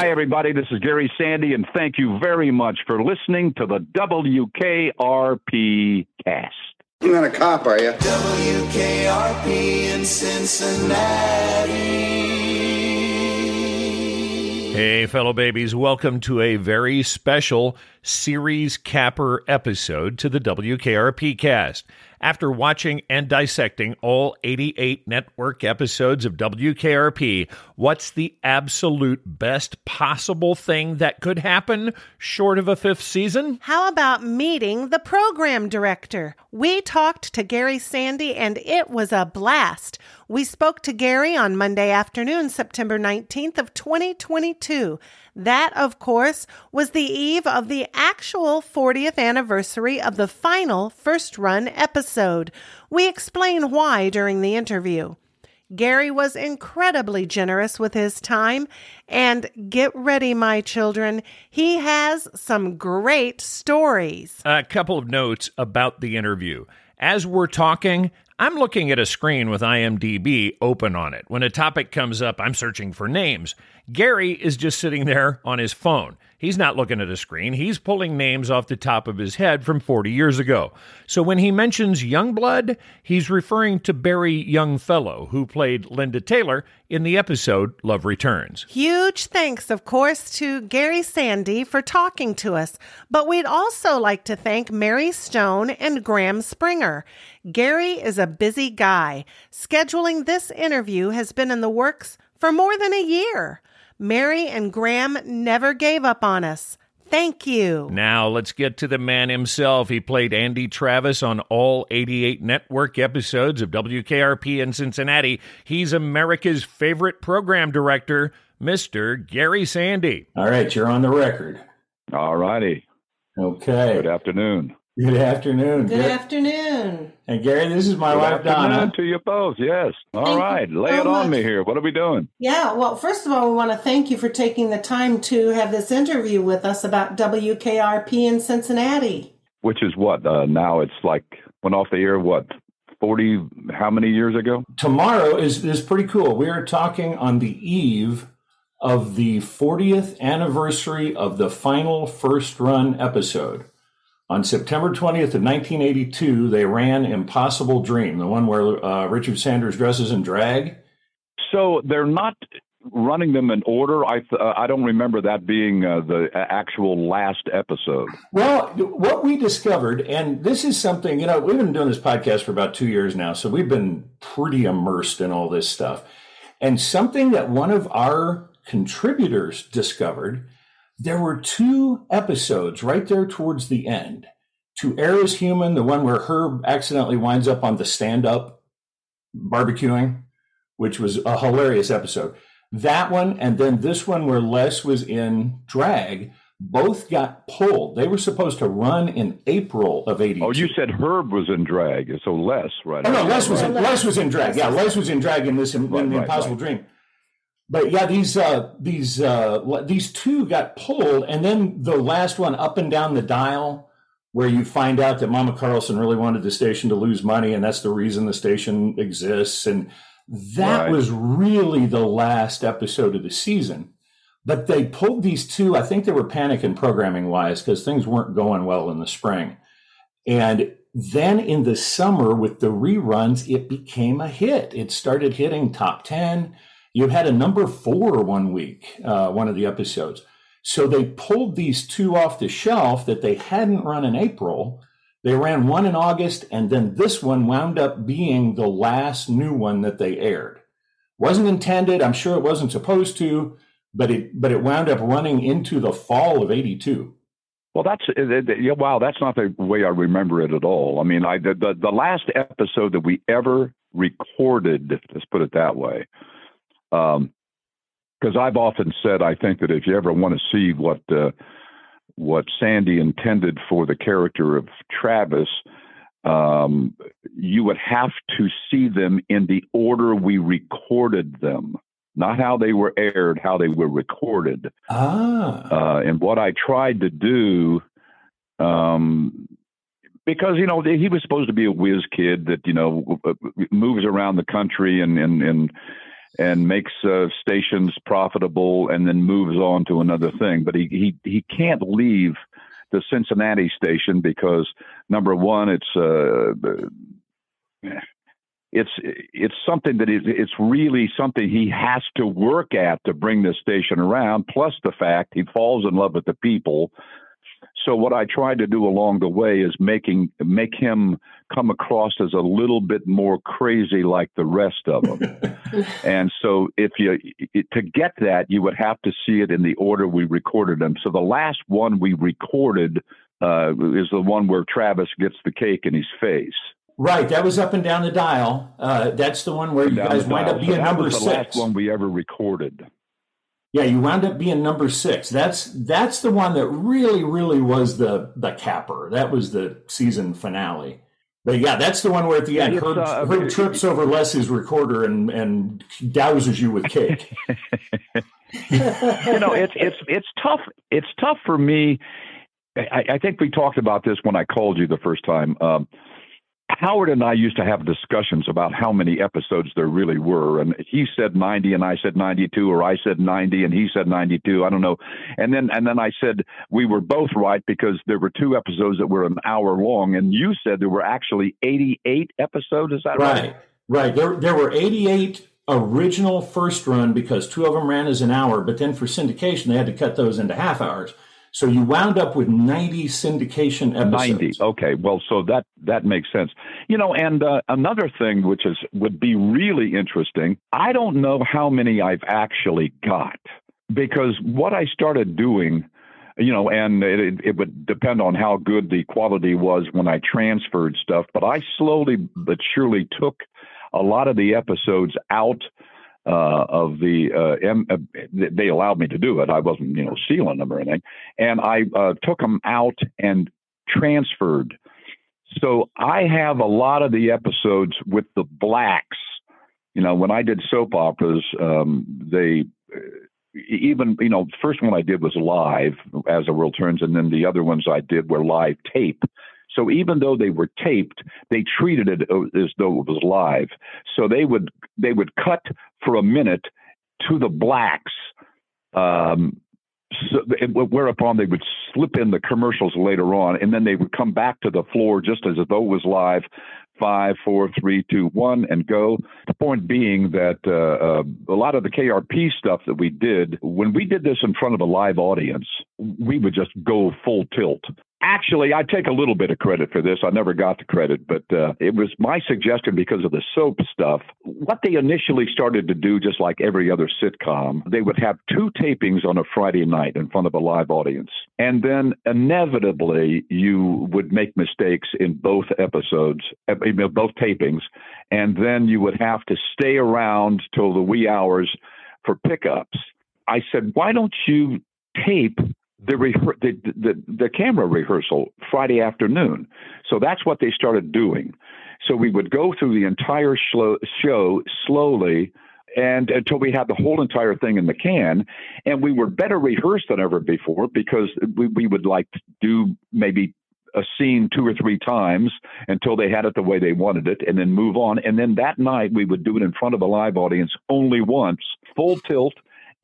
Hi, everybody. This is Gary Sandy, and thank you very much for listening to the WKRP cast. You're not a cop, are you? WKRP in Cincinnati. Hey, fellow babies, welcome to a very special series capper episode to the WKRP cast. After watching and dissecting all 88 network episodes of WKRP, what's the absolute best possible thing that could happen short of a fifth season? How about meeting the program director? We talked to Gary Sandy and it was a blast. We spoke to Gary on Monday afternoon, September 19th of 2022. That, of course, was the eve of the actual 40th anniversary of the final first run episode. We explain why during the interview. Gary was incredibly generous with his time, and get ready, my children. He has some great stories. A couple of notes about the interview. As we're talking, I'm looking at a screen with IMDb open on it. When a topic comes up, I'm searching for names. Gary is just sitting there on his phone. He's not looking at a screen. He's pulling names off the top of his head from 40 years ago. So when he mentions Youngblood, he's referring to Barrie Youngfellow, who played Linda Taylor in the episode Love Returns. Huge thanks, of course, to Gary Sandy for talking to us. But we'd also like to thank Mary Stone and Graham Springer. Gary is a busy guy. Scheduling this interview has been in the works for more than a year. Mary and Graham never gave up on us. Thank you. Now let's get to the man himself. He played Andy Travis on all 88 network episodes of WKRP in Cincinnati. He's America's favorite program director, Mr. Gary Sandy. All right, you're on the record. All righty. Okay. Good afternoon. Good afternoon. Good Gar- afternoon. And Gary, this is my Good wife afternoon Donna. to you both. Yes. All Thank right. Lay so it on much. me here. What are we doing? Yeah, well, first of all, we want to thank you for taking the time to have this interview with us about WKRP in Cincinnati. Which is what? Uh, now it's like went off the air. What? Forty? How many years ago? Tomorrow is is pretty cool. We are talking on the eve of the 40th anniversary of the final first run episode. On September 20th of 1982, they ran Impossible Dream, the one where uh, Richard Sanders dresses in drag. So they're not running them in order. I th- uh, I don't remember that being uh, the actual last episode. Well, what we discovered, and this is something, you know, we've been doing this podcast for about two years now, so we've been pretty immersed in all this stuff. And something that one of our contributors discovered, there were two episodes right there towards the end. To Air is Human, the one where Herb accidentally winds up on the stand up barbecuing, which was a hilarious episode. That one, and then this one where Les was in drag, both got pulled. They were supposed to run in April of 82. Oh, you said Herb was in drag, so Les, right? Oh no, Les was in, Right. Les was in drag. Yeah, Les was in drag in this in, Right, in the right, Impossible right. Dream. But yeah, these uh, these uh, these two got pulled, and then the last one, up and down the dial, where you find out that Mama Carlson really wanted the station to lose money, and that's the reason the station exists, and that Right. was really the last episode of the season. But they pulled these two. I think they were panicking programming wise because things weren't going well in the spring. And then in the summer with the reruns, it became a hit. It started hitting top 10. You had a number four one week, uh, one of the episodes. So they pulled these two off the shelf that they hadn't run in April. They ran one in August, and then this one wound up being the last new one that they aired. Wasn't intended. I'm sure it wasn't supposed to, but it but it wound up running into the fall of '82. Well, that's yeah. Wow, that's not the way I remember it at all. I mean, I the, the last episode that we ever recorded, let's put it that way, because I've often said I think that if you ever want to see what uh, what Sandy intended for the character of Travis, um, you would have to see them in the order we recorded them, not how they were aired, how they were recorded. Ah, Uh, and what I tried to do, um, because you know he was supposed to be a whiz kid that you know moves around the country and and and and makes uh, stations profitable and then moves on to another thing. But he he he can't leave the Cincinnati station because number one, it's uh, it's it's something that is it's really something he has to work at to bring this station around. Plus the fact he falls in love with the people. So what I tried to do along the way is making make him come across as a little bit more crazy like the rest of them. and so if you to get that, you would have to see it in the order we recorded them. So the last one we recorded uh, is the one where Travis gets the cake in his face. Right, that was up and down the dial. Uh, that's the one where you guys wind up So being that number was the six. last one we ever recorded. Yeah, you wound up being number six. That's that's the one that really, really was the the capper. That was the season finale. But yeah, that's the one where at the end, Herb, uh, Herb trips over Leslie's recorder and and douses you with cake. you know, it's it's it's tough. It's tough for me. I, I think we talked about this when I called you the first time. Um, Howard and I used to have discussions about how many episodes there really were, and he said ninety, and I said ninety-two, or I said ninety, and he said ninety-two. I don't know. And then and then I said we were both right because there were two episodes that were an hour long, and you said there were actually eighty-eight episodes. Is that right? right, right. There there were eighty eight original first run because two of them ran as an hour, but then for syndication they had to cut those into half hours. So you wound up with ninety syndication episodes. 90 okay. Well so that that makes sense. You know and uh, another thing which is would be really interesting i don't know how many i've actually got because what i started doing you know and it, it would depend on how good the quality was when i transferred stuff but i slowly but surely took a lot of the episodes out uh, of the uh, M- uh, they allowed me to do it. I wasn't, you know, stealing them or anything, and I uh, took them out and transferred. So I have a lot of the episodes with the blacks. You know, when I did soap operas, um, they uh, even you know, the first one I did was live as the world turns, and then the other ones I did were live tape. So even though they were taped, they treated it as though it was live. So they would they would cut for a minute to the blacks, um, so, whereupon they would slip in the commercials later on, and then they would come back to the floor just as though it was live. Five, four, three, two, one, and go. The point being that uh, uh, a lot of the KRP stuff that we did, when we did this in front of a live audience, we would just go full tilt. Actually, I take a little bit of credit for this. I never got the credit, but uh, it was my suggestion because of the soap stuff. What they initially started to do, just like every other sitcom, they would have two tapings on a Friday night in front of a live audience. And then inevitably, you would make mistakes in both episodes, uh, both tapings. And then you would have to stay around till the wee hours for pickups. I said, why don't you tape the, the, the the camera rehearsal Friday afternoon. So that's what they started doing. So we would go through the entire shlo- show slowly and until we had the whole entire thing in the can and we were better rehearsed than ever before because we, we would like do maybe a scene two or three times until they had it the way they wanted it and then move on and then that night we would do it in front of a live audience only once full tilt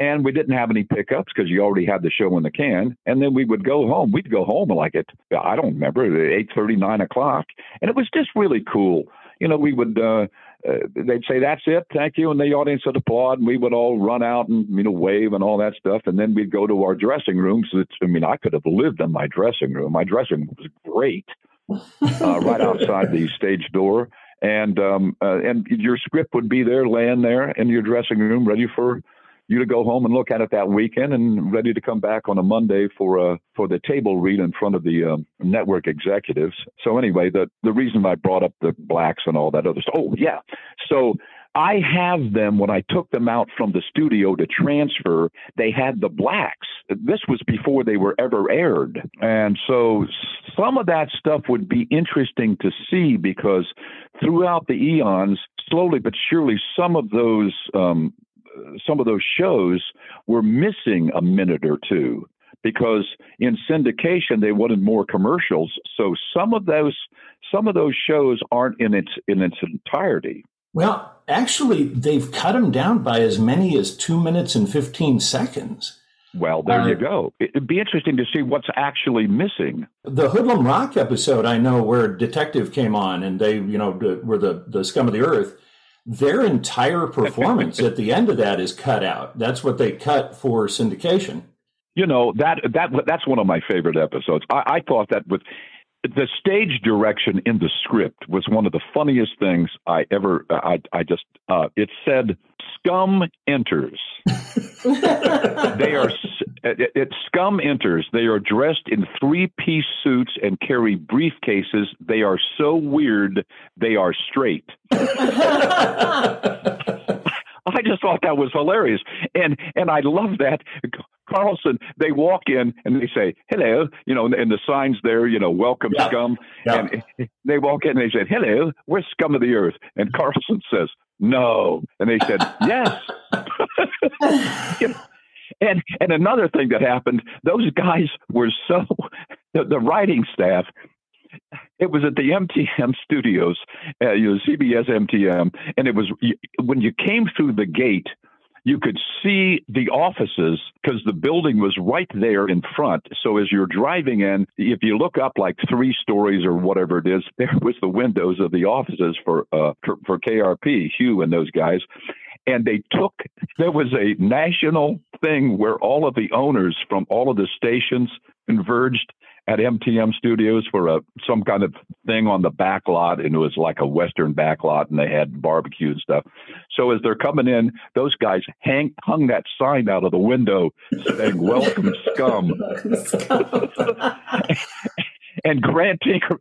and we didn't have any pickups because you already had the show in the can. And then we would go home. We'd go home like at I don't remember eight thirty, nine o'clock, and it was just really cool. You know, we would uh, uh, they'd say that's it, thank you, and the audience would applaud, and we would all run out and you know wave and all that stuff, and then we'd go to our dressing rooms. I mean, I could have lived in my dressing room. My dressing room was great, uh, right outside the stage door. And um, uh, and your script would be there, laying there in your dressing room, ready for you to go home and look at it that weekend and ready to come back on a Monday for uh, for the table read in front of the um, network executives. So anyway, the the reason I brought up the blacks and all that other stuff. Oh yeah, so. I have them when I took them out from the studio to transfer. They had the blacks. This was before they were ever aired. And so some of that stuff would be interesting to see because throughout the eons, slowly but surely, some of those um, some of those shows were missing a minute or two because in syndication they wanted more commercials so some of those some of those shows aren't in its in its entirety Well, actually, they've cut them down by as many as two minutes and 15 seconds. Well, there Uh, you go. It'd be interesting to see what's actually missing. The Hoodlum Rock episode, I know, where Detective came on and they, you know, were the, the scum of the earth. Their entire performance at the end of that is cut out. That's what they cut for syndication. You know that that that's one of my favorite episodes. I, I thought that with the stage direction in the script was one of the funniest things I ever. I I just uh, it said scum enters. they are s- it, it, scum enters. They are dressed in three piece suits and carry briefcases. They are so weird. They are straight. I just thought that was hilarious, and and I love that Carlson. They walk in and they say hello, you know, and the signs there, you know, welcome Yeah. scum, Yeah. and they walk in and they said hello, we're scum of the earth, and Carlson says no, and they said yes. You know, and and another thing that happened, those guys were so the, the writing staff. It was at the MTM studios, uh, you know, CBS MTM, and it was when you came through the gate, you could see the offices because the building was right there in front. So as you're driving in, if you look up like three stories or whatever it is, there was the windows of the offices for uh, for, for KRP, Hugh and those guys. And they took there was a national thing where all of the owners from all of the stations converged at MTM Studios for a some kind of thing on the back lot, and it was like a Western back lot, and they had barbecue and stuff. So as they're coming in, those guys hang hung that sign out of the window saying "Welcome, scum." and Grant Tinker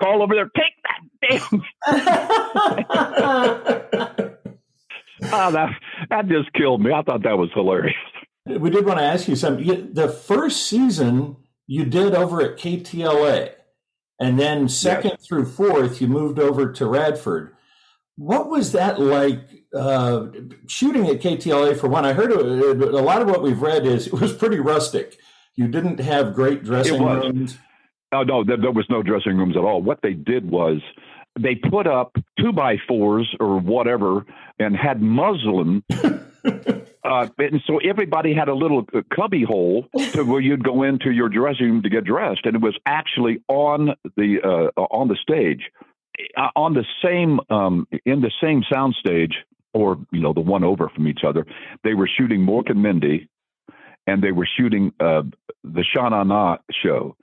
call over there, take that damn. Oh, that that just killed me. I thought that was hilarious. we did want to ask you something. The first season you did over at KTLA, and then second through fourth, you moved over to Radford. What was that like uh, shooting at KTLA for one? I heard a lot of what we've read is it was pretty rustic. You didn't have great dressing rooms. Oh no, there, there was no dressing rooms at all. What they did was they put up two by fours or whatever and had muslin. Uh, and so everybody had a little cubby hole to where you'd go into your dressing room to get dressed, and it was actually on the uh, on the stage, uh, on the same um, in the same sound stage, or you know the one over from each other. They were shooting Mork and Mindy, and they were shooting uh, the Shana Na show.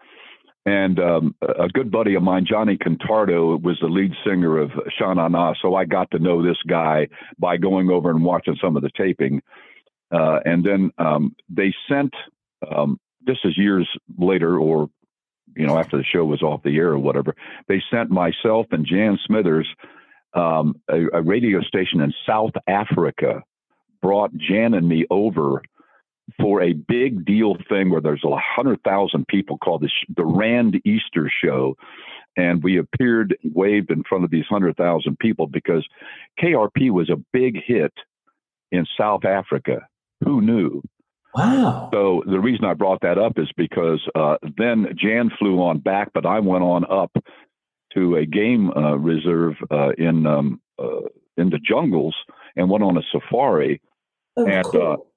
And um, a good buddy of mine, Johnny Contardo, was the lead singer of Shana Na. So I got to know this guy by going over and watching some of the taping. Uh, and then um, they sent, um, this is years later, or you know, after the show was off the air or whatever, they sent myself and Jan Smithers, um, a, a radio station in South Africa, brought Jan and me over for a big deal thing where there's a hundred thousand people called the, the Rand Easter Show, and we appeared waved in front of these hundred thousand people because KRP was a big hit in South Africa. Who knew? Wow. So the reason I brought that up is because uh, then Jan flew on back, but I went on up to a game uh, reserve uh, in um, uh, in the jungles and went on a safari. Oh, And, cool.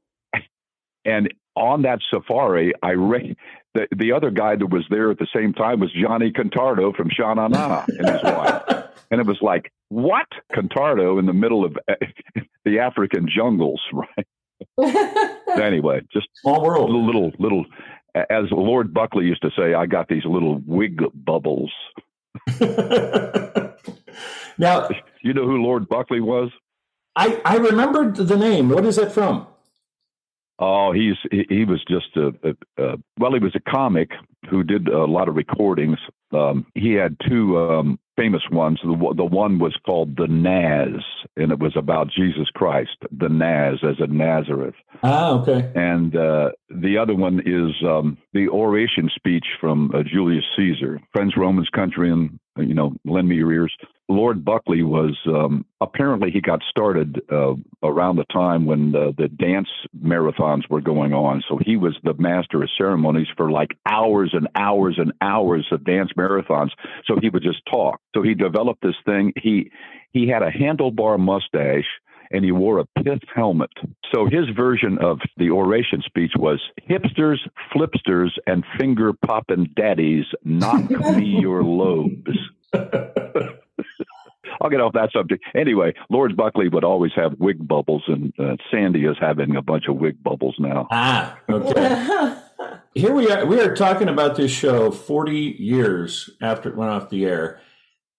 And on that safari, I re- the the other guy that was there at the same time was Johnny Contardo from Shana Na and his wife. And it was like, what? Contardo in the middle of the African jungles, right? Anyway, just Small world. little, little, as Lord Buckley used to say, I got these little wig bubbles. now, You know who Lord Buckley was? I, I remembered the name. What is that from? Oh, he's he, he was just a, a, a well, he was a comic who did a lot of recordings. Um, he had two um, famous ones. The, one- the one was called the Naz, and it was about Jesus Christ, the Naz as a Nazareth. Ah, okay. And uh, the other one is um, the oration speech from uh, Julius Caesar, Friends, Romans, Country, and uh, you know, lend me your ears. Lord Buckley was um, apparently he got started uh, around the time when the, the dance marathons were going on. So he was the master of ceremonies for like hours and hours and hours of dance marathons. So he would just talk. So So he developed this thing. He he had a handlebar mustache and he wore a pith helmet. So his version of the oration speech was hipsters, flipsters, and finger popping daddies, knock me your lobes. I'll get off that subject. Anyway, Lord Buckley would always have wig bubbles, and uh, Sandy is having a bunch of wig bubbles now. Ah, okay. Here we are. We are talking about this show 40 years after it went off the air.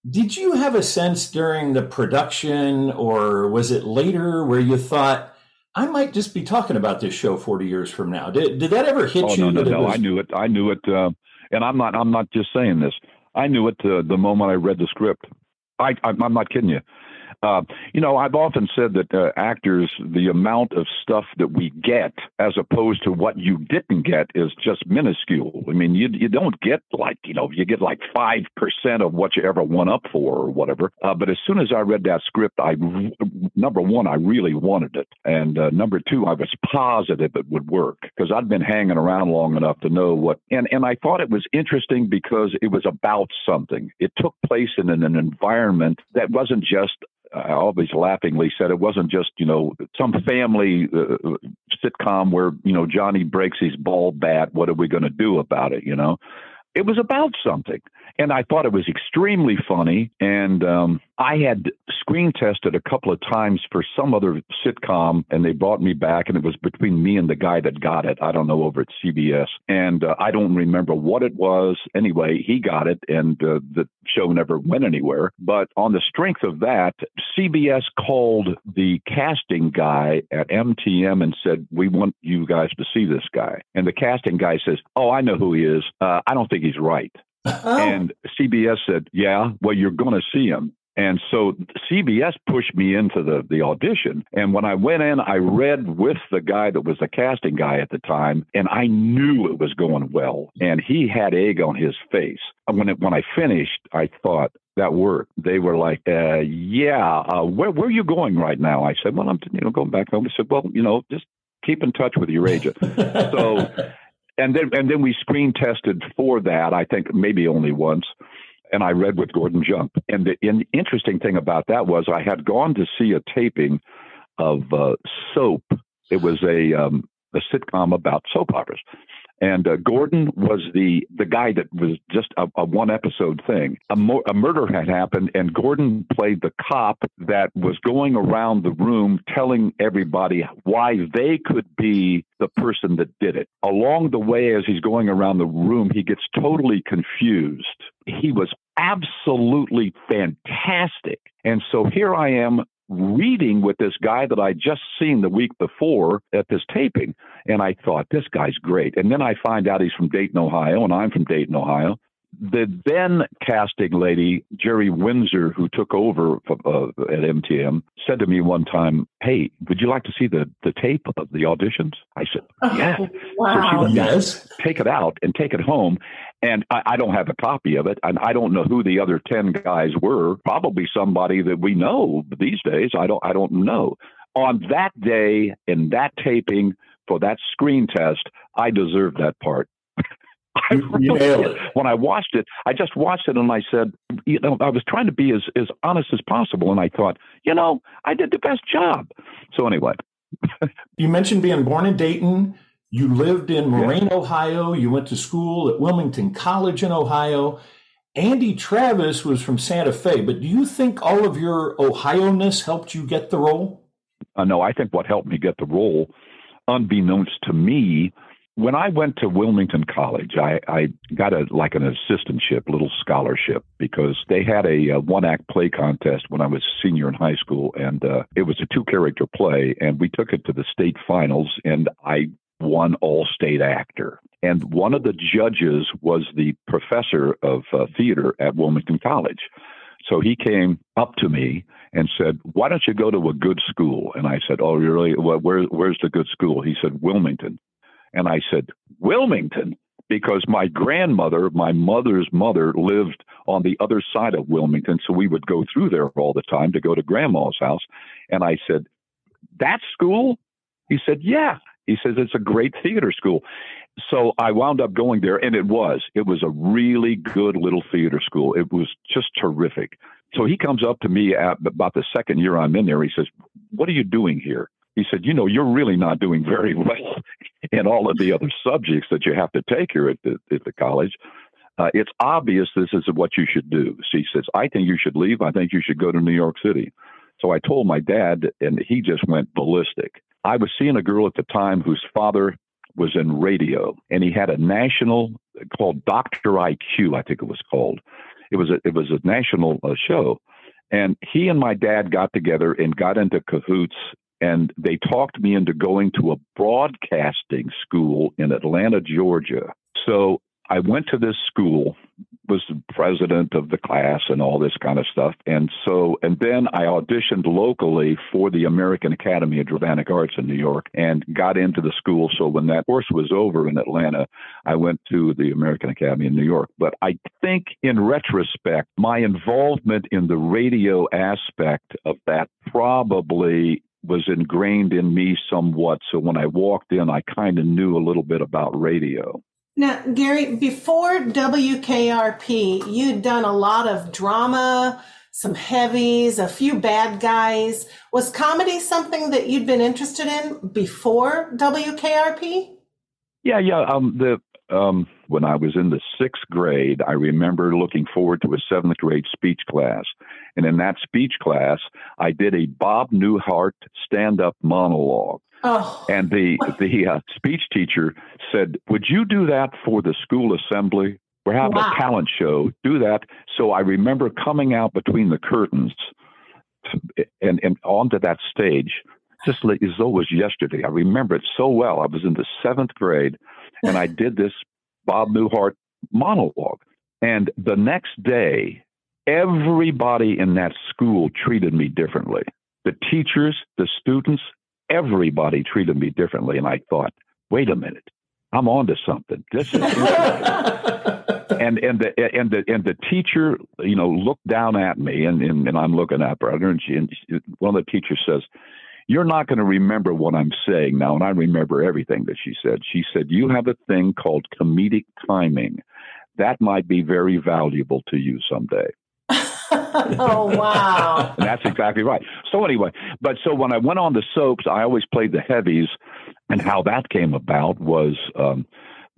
Did you have a sense during the production, or was it later, where you thought, I might just be talking about this show 40 years from now? Did, did that ever hit oh, you? No, no, no. Was... I knew it. I knew it. Uh, and I'm not. I'm not just saying this. I knew it uh, the moment I read the script. I, I'm not kidding you. Uh, you know, I've often said that uh, actors, the amount of stuff that we get as opposed to what you didn't get is just minuscule. I mean, you you don't get like you know you get like five percent of what you ever won up for or whatever. Uh, but as soon as I read that script, I number one, I really wanted it, and uh, number two, I was positive it would work because I'd been hanging around long enough to know what. And and I thought it was interesting because it was about something. It took place in an, an environment that wasn't just I always laughingly said it wasn't just you know some family uh, sitcom where you know Johnny breaks his ball bat. What are we going to do about it? You know, it was about something and I thought it was extremely funny. And um, I had screen tested a couple of times for some other sitcom, and they brought me back, and it was between me and the guy that got it. I don't know over at CBS, and uh, I don't remember what it was. Anyway, he got it, and uh, the show never went anywhere. But on the strength of that, CBS called the casting guy at MTM and said, "We want you guys to see this guy." And the casting guy says, "Oh, I know who he is. Uh, I don't think he's right." Oh. And CBS said, "Yeah, well, you're going to see him." And so CBS pushed me into the the audition. And when I went in, I read with the guy that was the casting guy at the time, and I knew it was going well. And he had egg on his face. When it, when I finished, I thought that worked. They were like, uh, "Yeah, uh, where where are you going right now?" I said, "Well, I'm you know going back home." He said, "Well, you know, just keep in touch with your agent." so and then and then we screen tested for that. I think maybe only once. And I read with Gordon Jump. And the, the interesting thing about that was I had gone to see a taping of uh, Soap. It was a um, a sitcom about soap operas, and uh, Gordon was the the guy that was just a, a one episode thing. A, mo- a murder had happened, and Gordon played the cop that was going around the room telling everybody why they could be the person that did it. Along the way, as he's going around the room, he gets totally confused. He was absolutely fantastic. And so here I am reading with this guy that I'd just seen the week before at this taping. And I thought, this guy's great. And then I find out he's from Dayton, Ohio, and I'm from Dayton, Ohio the then casting lady, Jerry Windsor, who took over uh, at MTM, said to me one time, Hey, would you like to see the, the tape of the auditions? I said, Yeah. Oh, wow. So she yes. Take it out and take it home. And I, I, don't have a copy of it. And I don't know who the other 10 guys were. Probably somebody that we know these days. I don't, I don't know. On that day, in that taping, for that screen test, I deserved that part. I really, when I watched it, I just watched it and I said, you know, I was trying to be as, as honest as possible. And I thought, you know, I did the best job. So anyway. you mentioned being born in Dayton. You lived in Moraine, yeah. Ohio. You went to school at Wilmington College in Ohio. Andy Travis was from Santa Fe, but do you think all of your Ohio-ness helped you get the role? Uh, no, I think what helped me get the role, unbeknownst to me, when I went to Wilmington College, I, I got a like an assistantship, little scholarship, because they had a, a one act play contest when I was senior in high school, and uh, it was a two character play, and we took it to the state finals, and I won all state actor. And one of the judges was the professor of uh, theater at Wilmington College. So he came up to me and said, "Why don't you go to a good school?" And I said, "Oh, really? Well, where, where's the good school?" He said, "Wilmington." And I said, Wilmington? Because my grandmother, my mother's mother, lived on the other side of Wilmington. So we would go through there all the time to go to grandma's house. And I said, That school? He said, Yeah. He says, It's a great theater school. so I wound up going there, and it was it was a really good little theater school. It was just terrific. So he comes up to me at about the second year I'm in there. He says, "What are you doing here?" He said, "You know, you're really not doing very well in all of the other subjects that you have to take here at the, at the college. Uh, it's obvious this is what you should do." She says, "I think you should leave. I think you should go to New York City." So I told my dad, and he just went ballistic. I was seeing a girl at the time whose father was in radio, and he had a national called Doctor IQ, I think it was called. It was a, it was a national uh, show, and he and my dad got together and got into cahoots, and they talked me into going to a broadcasting school in Atlanta, Georgia. So I went to this school, was the president of the class and all this kind of stuff. And so, and then I auditioned locally for the American Academy of Dramatic Arts in New York and got into the school. So when that course was over in Atlanta, I went to the American Academy in New York. But I think in retrospect, my involvement in the radio aspect of that probably was ingrained in me somewhat. So when I walked in, I kind of knew a little bit about radio. Now, Gary, before WKRP, you'd done a lot of drama, some heavies, a few bad guys. Was comedy something that you'd been interested in before WKRP? Yeah, yeah. Um, the um, when I was in the sixth grade, I remember looking forward to a seventh grade speech class, and in that speech class, I did a Bob Newhart stand-up monologue. Oh. And the the uh, speech teacher said, "Would you do that for the school assembly? We're having Wow. a talent show. Do that." So I remember coming out between the curtains and and onto that stage, just like as though it was yesterday. I remember it so well. I was in the seventh grade, and I did this Bob Newhart monologue. And the next day, everybody in that school treated me differently. The teachers, the students, everybody treated me differently. And I thought, wait a minute, I'm onto something. This is and and the and the and the teacher, you know, looked down at me, and and, and I'm looking at her, and, she, and she, one of the teachers says, "You're not going to remember what I'm saying now," and I remember everything that she said. She said, "You have a thing called comedic timing. That might be very valuable to you someday." oh, wow. That's exactly right. So anyway, but so when I went on the soaps, I always played the heavies, and how that came about was um,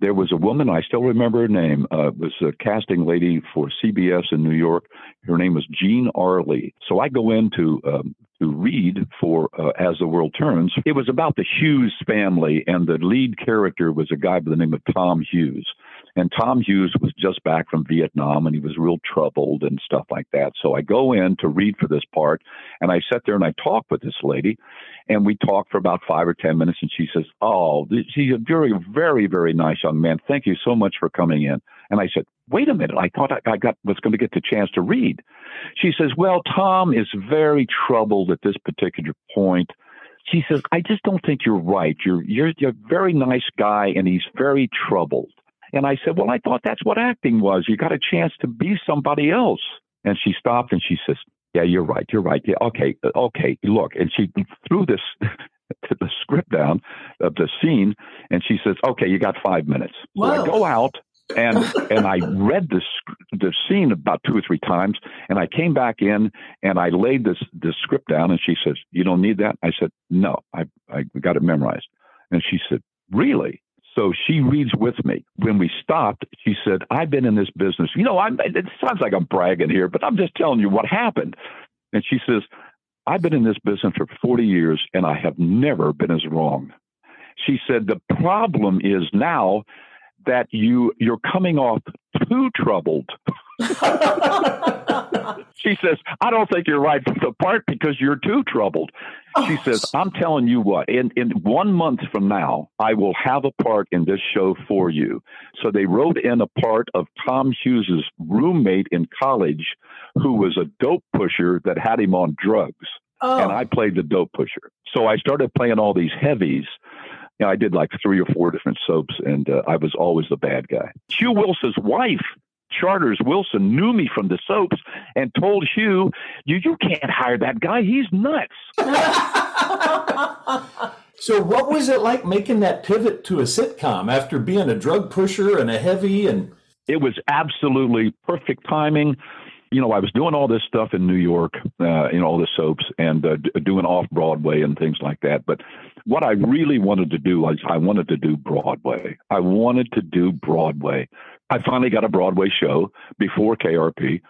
there was a woman I still remember her name. Uh, was a casting lady for CBS in New York. Her name was Jean Arley. So I go in to um, to read for uh, As the World Turns. It was about the Hughes family, and the lead character was a guy by the name of Tom Hughes. And Tom Hughes was just back from Vietnam and he was real troubled and stuff like that. So I go in to read for this part and I sat there and I talk with this lady and we talked for about five or 10 minutes and she says, Oh, th- he's a very, very, very nice young man. Thank you so much for coming in. And I said, Wait a minute. I thought I, I got was going to get the chance to read. She says, Well, Tom is very troubled at this particular point. She says, I just don't think you're right. You're you're, you're a very nice guy and he's very troubled. And I said, Well, I thought that's what acting was. You got a chance to be somebody else. And she stopped and she says, Yeah, you're right. You're right. Yeah, okay, uh, okay. Look. And she threw this the script down of the scene and she says, Okay, you got five minutes. So Whoa. I go out and and I read the sc- the scene about two or three times, and I came back in and I laid this this script down, and she says, "You don't need that." I said, "No, I I got it memorized," and she said, "Really?" So she reads with me. When we stopped, she said, "I've been in this business. You know, I'm, it sounds like I'm bragging here, but I'm just telling you what happened." And she says, "I've been in this business for 40 years, and I have never been as wrong." She said, "The problem is now." that you you're coming off too troubled. she says, I don't think you're right for the part because you're too troubled. She says, I'm telling you what, in, in one month from now, I will have a part in this show for you. So they wrote in a part of Tom Hughes's roommate in college who was a dope pusher that had him on drugs. Oh, And I played the dope pusher. So I started playing all these heavies. You know, I did like three or four different soaps, and uh, I was always the bad guy. Hugh Wilson's wife, Charters Wilson, knew me from the soaps and told Hugh, "You you can't hire that guy. He's nuts." So, what was it like making that pivot to a sitcom after being a drug pusher and a heavy? And it was absolutely perfect timing. You know, I was doing all this stuff in New York, uh, you know, all the soaps and uh, d- doing off Broadway and things like that. But what I really wanted to do was I wanted to do Broadway. I wanted to do Broadway. I finally got a Broadway show before KRP.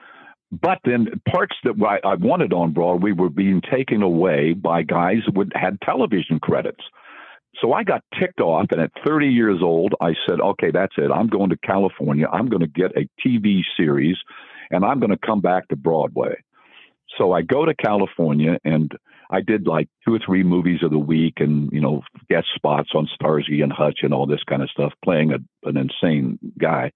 But then parts that I wanted on Broadway were being taken away by guys who had television credits. So I got ticked off, and at 30 years old, I said, "Okay, that's it. I'm going to California. I'm going to get a TV series, and I'm going to come back to Broadway." So I go to California, and I did like two or three movies of the week, and you know, guest spots on Starsky and Hutch and all this kind of stuff, playing a, an insane guy.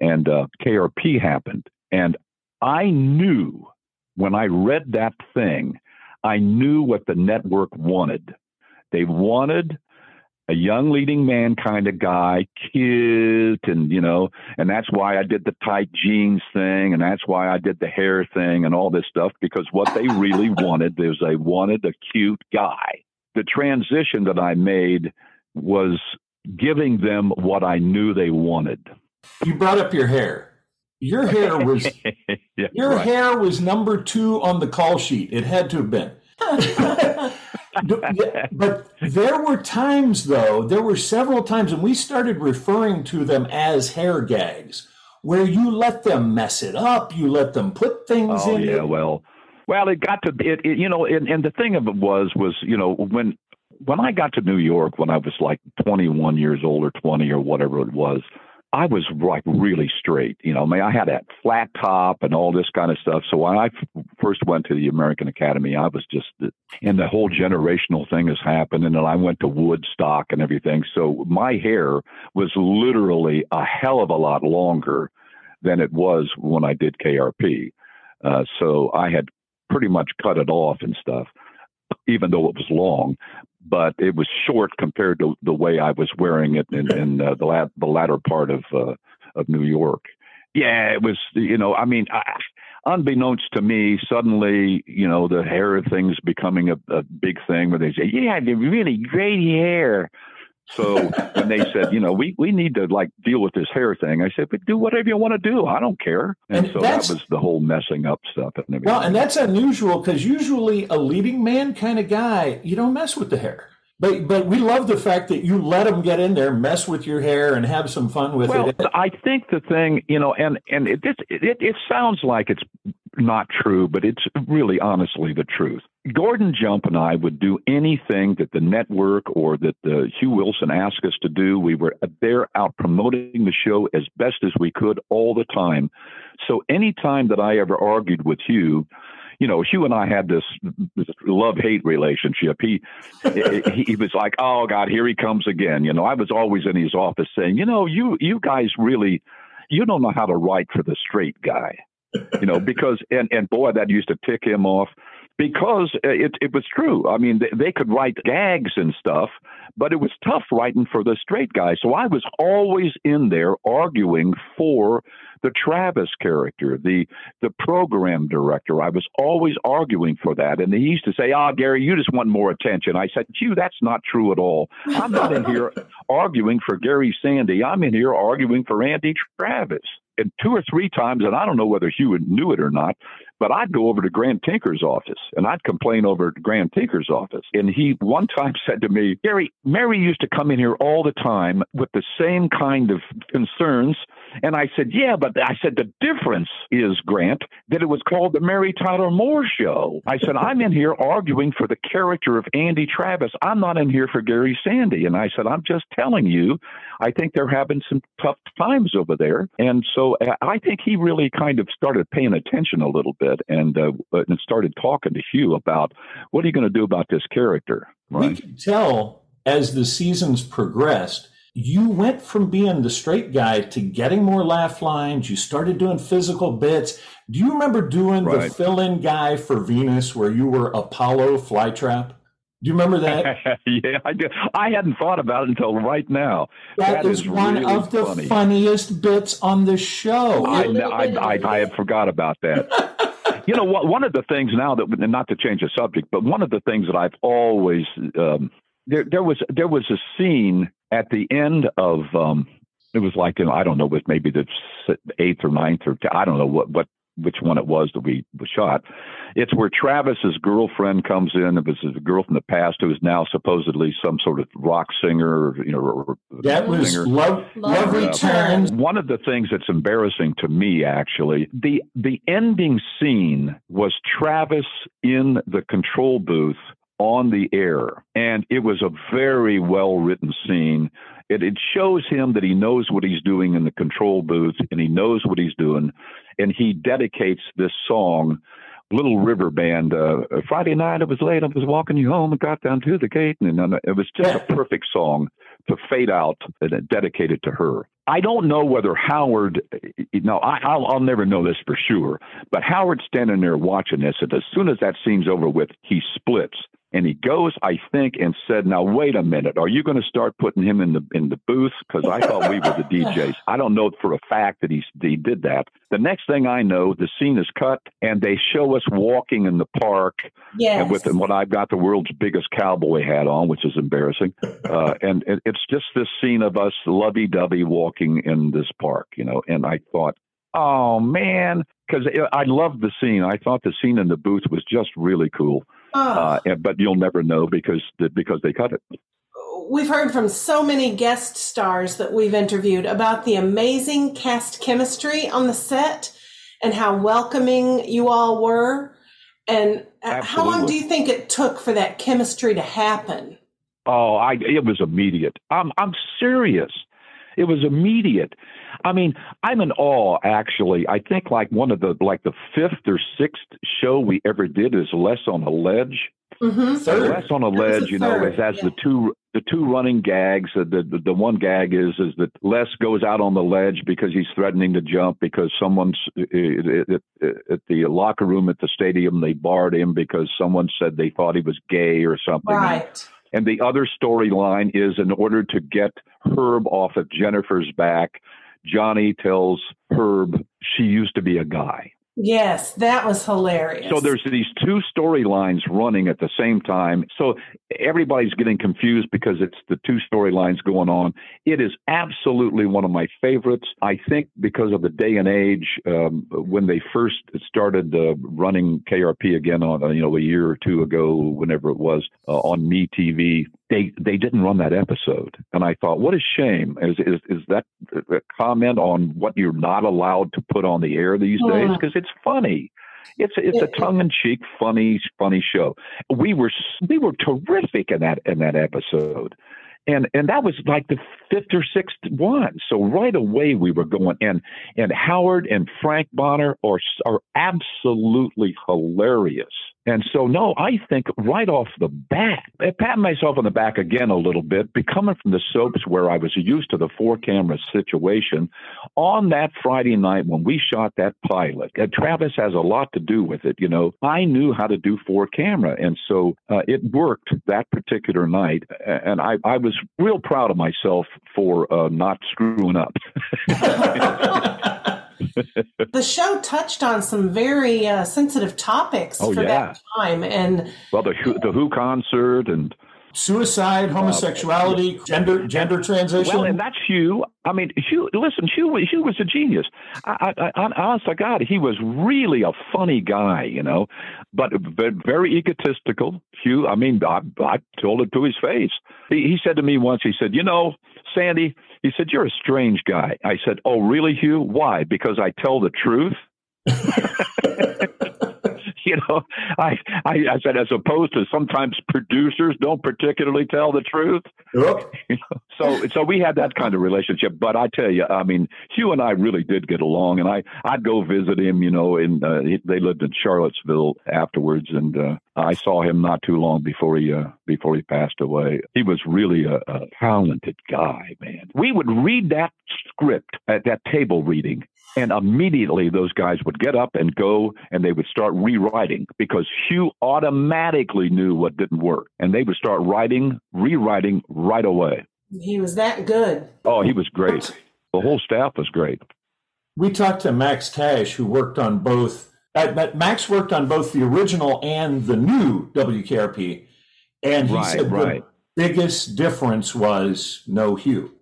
And uh, KRP happened, and I knew when I read that thing, I knew what the network wanted. They wanted a young leading man kind of guy, cute, and you know, and that's why I did the tight jeans thing, and that's why I did the hair thing and all this stuff because what they really wanted is they wanted a cute guy. The transition that I made was giving them what I knew they wanted. You brought up your hair your hair was yeah, your right. hair was number two on the call sheet. It had to have been. but there were times though, there were several times, and we started referring to them as hair gags, where you let them mess it up, you let them put things oh, in. Yeah, it. well, well, it got to it, it you know, and, and the thing of it was was you know when when I got to New York when I was like 21 years old or 20 or whatever it was I was like really straight. You know, I mean, I had that flat top and all this kind of stuff. So when I f- first went to the American Academy, I was just, and the whole generational thing has happened. And then I went to Woodstock and everything. So my hair was literally a hell of a lot longer than it was when I did KRP. Uh, so I had pretty much cut it off and stuff even though it was long, but it was short compared to the way I was wearing it in, in uh, the, la- the latter part of uh, of New York. Yeah, it was. You know, I mean, I, unbeknownst to me, suddenly, you know, the hair thing's becoming a, a big thing where they say, "Yeah, you have really great hair." So when they said, you know, we, we need to like deal with this hair thing, I said, but do whatever you want to do. I don't care. And, and so that was the whole messing up stuff. And everything. Well, and that's unusual because usually a leading man kind of guy, you don't mess with the hair. But but we love the fact that you let them get in there, mess with your hair, and have some fun with well, it. I think the thing, you know, and and it, it it sounds like it's not true, but it's really honestly the truth. Gordon Jump and I would do anything that the network or that the Hugh Wilson asked us to do. We were there out promoting the show as best as we could all the time. So anytime that I ever argued with Hugh, you know, Hugh and I had this, this love hate relationship. He, he, he was like, oh God, here he comes again. You know, I was always in his office saying, you know, you you guys really, you don't know how to write for the straight guy. You know, because and and boy, that used to tick him off because it it was true. I mean, they, they could write gags and stuff, but it was tough writing for the straight guy. So I was always in there arguing for the Travis character, the the program director. I was always arguing for that, and he used to say, "Ah, oh, Gary, you just want more attention." I said, "Hugh, that's not true at all. I'm not in here arguing for Gary Sandy. I'm in here arguing for Andy Travis." And two or three times, and I don't know whether Hugh knew it or not, but I'd go over to Grant Tinker's office and I'd complain over at Grant Tinker's office. And he one time said to me, Gary, Mary used to come in here all the time with the same kind of concerns and I said, Yeah, but I said, the difference is, Grant, that it was called the Mary Tyler Moore Show. I said, I'm in here arguing for the character of Andy Travis. I'm not in here for Gary Sandy. And I said, I'm just telling you, I think they're having some tough times over there. And so uh, I think he really kind of started paying attention a little bit and, uh, and started talking to Hugh about what are you going to do about this character? Right? We could tell as the seasons progressed you went from being the straight guy to getting more laugh lines. You started doing physical bits. Do you remember doing right. the fill in guy for Venus where you were Apollo Flytrap? Do you remember that? yeah, I do. I hadn't thought about it until right now. that, that is, is, one really of the funny. funniest bits on the show. I, I, I, I had forgot about that. you know, one of the things now that, not to change the subject, but one of the things that I've always um, there there was there was a scene at the end of um, it was like you know, I don't know, was maybe the eighth or ninth or I don't know what what which one it was that we was shot. It's where Travis's girlfriend comes in. It was a girl from the past who is now supposedly some sort of rock singer, you know. Or, that was singer. Love, love Returns. One of the things that's embarrassing to me, actually, the the ending scene was Travis in the control booth on the air, and it was a very well written scene. It, it shows him that he knows what he's doing in the control booth, and he knows what he's doing and he dedicates this song Little River Band. Uh, Friday night, it was late. I was walking you home and got down to the gate, and, and it was just a perfect song to fade out and dedicate it to her. I don't know whether Howard, you know, I, will I'll never know this for sure, but Howard's standing there watching this, and as soon as that scene's over with, he splits and he goes, I think, and said, "Now wait a minute. Are you going to start putting him in the in the booth? Because I thought we were the DJs. I don't know for a fact that he he did that. The next thing I know, the scene is cut, and they show us walking in the park. Yes. with and what I've got the world's biggest cowboy hat on, which is embarrassing. Uh, and it, it's just this scene of us lovey-dovey walking in this park, you know. And I thought, oh man, because I loved the scene. I thought the scene in the booth was just really cool. Uh, but you'll never know because because they cut it. We've heard from so many guest stars that we've interviewed about the amazing cast chemistry on the set and how welcoming you all were. And Absolutely. how long do you think it took for that chemistry to happen? Oh, I it was immediate. I'm I'm serious. It was immediate. I mean, I'm in awe. Actually, I think like one of the like the fifth or sixth show we ever did is Les on a ledge. Mm-hmm. Les on a ledge, you know, it has yeah. the two the two running gags. The, the the one gag is is that Les goes out on the ledge because he's threatening to jump because someone's at, at the locker room at the stadium they barred him because someone said they thought he was gay or something. Right. And the other storyline is in order to get Herb off of Jennifer's back, Johnny tells Herb she used to be a guy. Yes, that was hilarious. So there's these two storylines running at the same time. So everybody's getting confused because it's the two storylines going on. It is absolutely one of my favorites. I think because of the day and age um, when they first started uh, running KRP again on you know a year or two ago, whenever it was uh, on Me TV, they they didn't run that episode, and I thought, what a shame. Is is is that a comment on what you're not allowed to put on the air these days? Because it's funny. It's it's a tongue in cheek, funny, funny show. We were we were terrific in that in that episode, and and that was like the fifth or sixth one. So right away we were going, and and Howard and Frank Bonner are are absolutely hilarious and so, no, I think right off the bat, I pat myself on the back again a little bit, becoming from the soaps where I was used to the four camera situation. On that Friday night when we shot that pilot, and Travis has a lot to do with it. You know, I knew how to do four camera, and so uh, it worked that particular night. And I, I was real proud of myself for uh, not screwing up. the show touched on some very uh, sensitive topics oh, for yeah. that time, and well, the the Who concert and suicide, homosexuality, uh, gender gender transition. Well, and that's Hugh. I mean, Hugh. Listen, Hugh. Hugh was a genius. I, I, I, honest to God, he was really a funny guy, you know, but very egotistical. Hugh. I mean, I, I told it to his face. He, he said to me once. He said, "You know, Sandy." He said, "You're a strange guy." I said, "Oh, really, Hugh? Why? Because I tell the truth." you know, I, I, I said, as opposed to sometimes producers don't particularly tell the truth. Yep. so, so we had that kind of relationship. But I tell you, I mean, Hugh and I really did get along, and I, I'd go visit him. You know, and uh, they lived in Charlottesville afterwards, and uh, I saw him not too long before he uh, before he passed away. He was really a, a talented guy, man. We would read that script at that table reading and immediately those guys would get up and go and they would start rewriting because Hugh automatically knew what didn't work. And they would start writing, rewriting right away. He was that good. Oh, he was great. The whole staff was great. We talked to Max Tash, who worked on both. Uh, Max worked on both the original and the new WKRP. And he right, said right. biggest difference was no Hugh.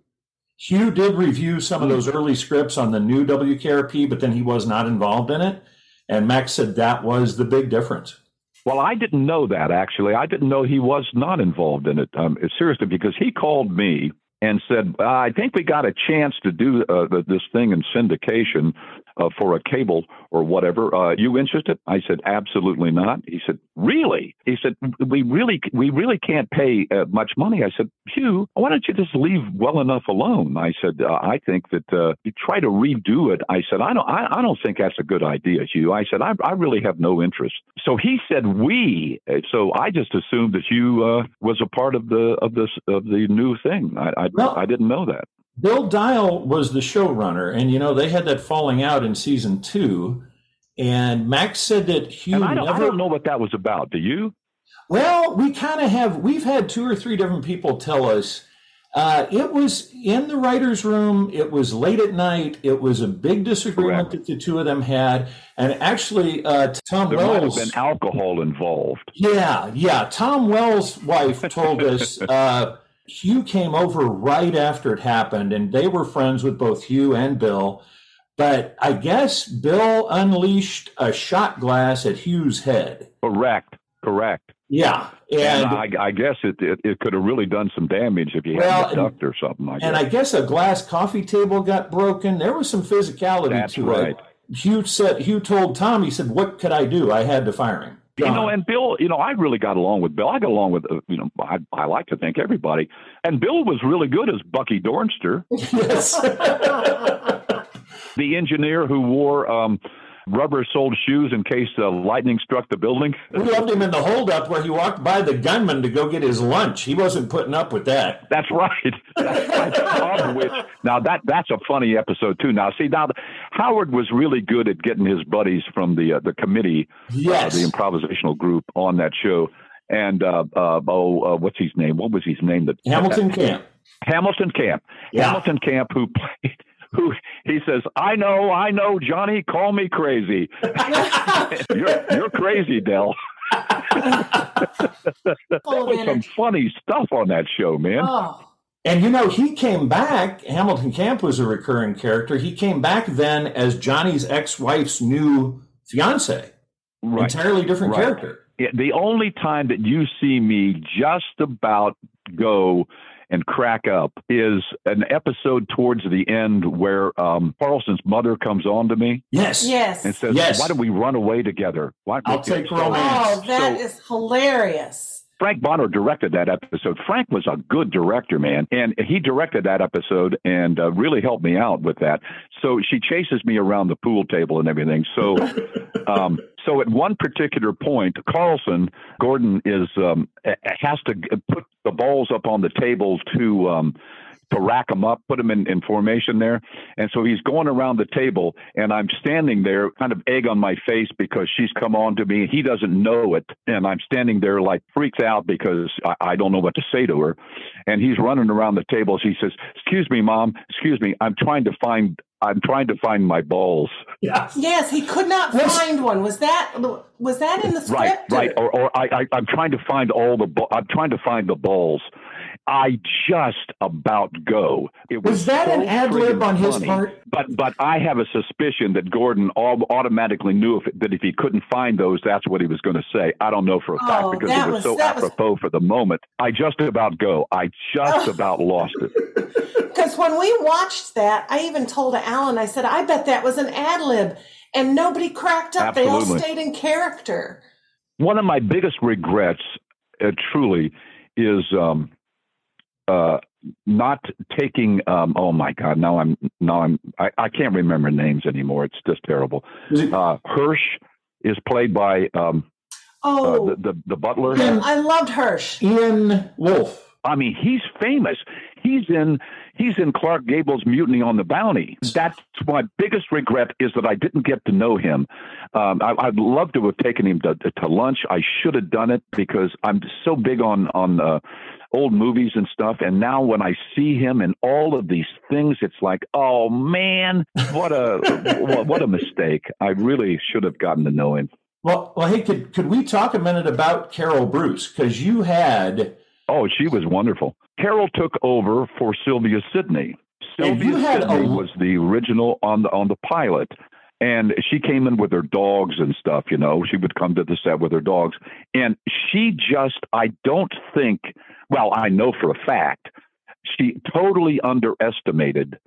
Hugh did review some of those early scripts on the new WKRP, but then he was not involved in it. And Max said that was the big difference. Well, I didn't know that actually. I didn't know he was not involved in it. Um, seriously, because he called me and said, "I think we got a chance to do uh, this thing in syndication uh, for a cable or whatever. Uh, you interested?" I said, "Absolutely not." He said, "Really?" He said, "We really, we really can't pay uh, much money." I said, "Hugh, why don't you just leave well enough alone?" I said, uh, "I think that uh, you try to redo it." I said, "I don't, I, I don't think that's a good idea, Hugh." I said, I, "I really have no interest." So he said, "We." So I just assumed that Hugh uh, was a part of the of this of the new thing. I, I, well, I didn't know that. Bill Dial was the showrunner, and you know they had that falling out in season two. And Max said that Hugh. And I don't, never... I don't know what that was about. Do you? Well, we kind of have. We've had two or three different people tell us uh, it was in the writers' room. It was late at night. It was a big disagreement Correct. that the two of them had, and actually, uh, Tom there Wells. There might have been alcohol involved. Yeah, yeah. Tom Wells' wife told us uh, Hugh came over right after it happened, and they were friends with both Hugh and Bill. But I guess Bill unleashed a shot glass at Hugh's head. Correct. Correct. Yeah, and, and I, I, guess it, it, it could have really done some damage if you well, had ducked or something. I and I guess a glass coffee table got broken. There was some physicality That's to right. it. Hugh said Hugh told Tom. He said, "What could I do? I had to fire him." You know, and Bill, you know, I really got along with Bill. I got along with, uh, you know, I, I like to think everybody. And Bill was really good as Bucky Dornster. Yes. the engineer who wore um, rubber soled shoes in case uh, lightning struck the building. We loved him in the holdup where he walked by the gunman to go get his lunch. He wasn't putting up with that. That's right. That's right. which, now that that's a funny episode too. Now see now Howard was really good at getting his buddies from the uh, the committee, yes. Uh, the improvisational group on that show. And uh, uh, oh, uh, what's his name? What was his name? That Hamilton Camp. Hamilton Camp. Yeah. Hamilton Camp, who played who he says, "I know, I know, Johnny, call me crazy. you're you're crazy, Del." there was some funny stuff on that show, man. Oh. And you know, he came back. Hamilton Camp was a recurring character. He came back then as Johnny's ex-wife's new fiance. Right. Entirely different right. character. the only time that you see me just about go and crack up is an episode towards the end where um, Carlson's mother comes on to me. Yes. Yes. And says, yes. Why don't we run away together? Why, I'll take romance. Oh, that so, is hilarious. Frank Bonner directed that episode. Frank was a good director, man, and he directed that episode and uh, really helped me out with that. So she chases me around the pool table and everything. So, um, so at one particular point, Carlson Gordon is um, has to put the balls up on the table to um, to rack them up, put them in, in formation there. And so he's going around the table, and I'm standing there, kind of egg on my face because she's come on to me. He doesn't know it. And I'm standing there like freaked out because I, I don't know what to say to her. And he's running around the table. He says, Excuse me, mom. Excuse me. I'm trying to find I'm trying to find my balls. Yes. Yes, he could not find one. Was that was that in the script? Right, right. Or, or I, I, am trying to find all the. I'm trying to find the balls. I just about go. It was, was that so an ad lib on his part? But but I have a suspicion that Gordon all, automatically knew if, that if he couldn't find those, that's what he was going to say. I don't know for a oh, fact because it was, was so apropos was... for the moment. I just about go. I just about lost it. Because when we watched that, I even told Alan, I said, I bet that was an ad lib, and nobody cracked up. Absolutely. They all stayed in character. One of my biggest regrets, uh, truly, is. Um, uh, not taking um, oh my god now i'm now i'm I, I can't remember names anymore. It's just terrible. Uh, hirsch is played by um, oh. uh, the, the, the butler. I loved hirsch. Ian wolfe i mean he's famous. He's in he's in clark gable's mutiny on the bounty that's my biggest regret is that i didn't get to know him um, I, would love to have taken him to, to lunch i should have done it because i'm so big on on uh, old movies and stuff. And now when I see him in all of these things, it's like, oh man, what a what a mistake! I really should have gotten to know him. Well, well, hey, could could we talk a minute about Carol Bruce? Because you had Oh, she was wonderful. Carol took over for Sylvia Sidney. Sylvia had a- Sidney was the original on the on the pilot, and she came in with her dogs and stuff. You know, she would come to the set with her dogs, and she just I don't think. Well, I know for a fact she totally underestimated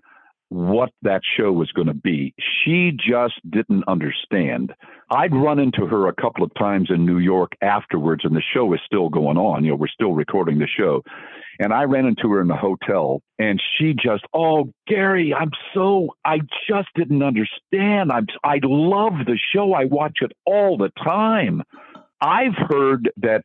what that show was going to be. She just didn't understand. I'd run into her a couple of times in New York afterwards, and the show is still going on. You know, we're still recording the show. And I ran into her in the hotel, and she just, oh, Gary, I'm so, I just didn't understand. I'm, I love the show. I watch it all the time. I've heard that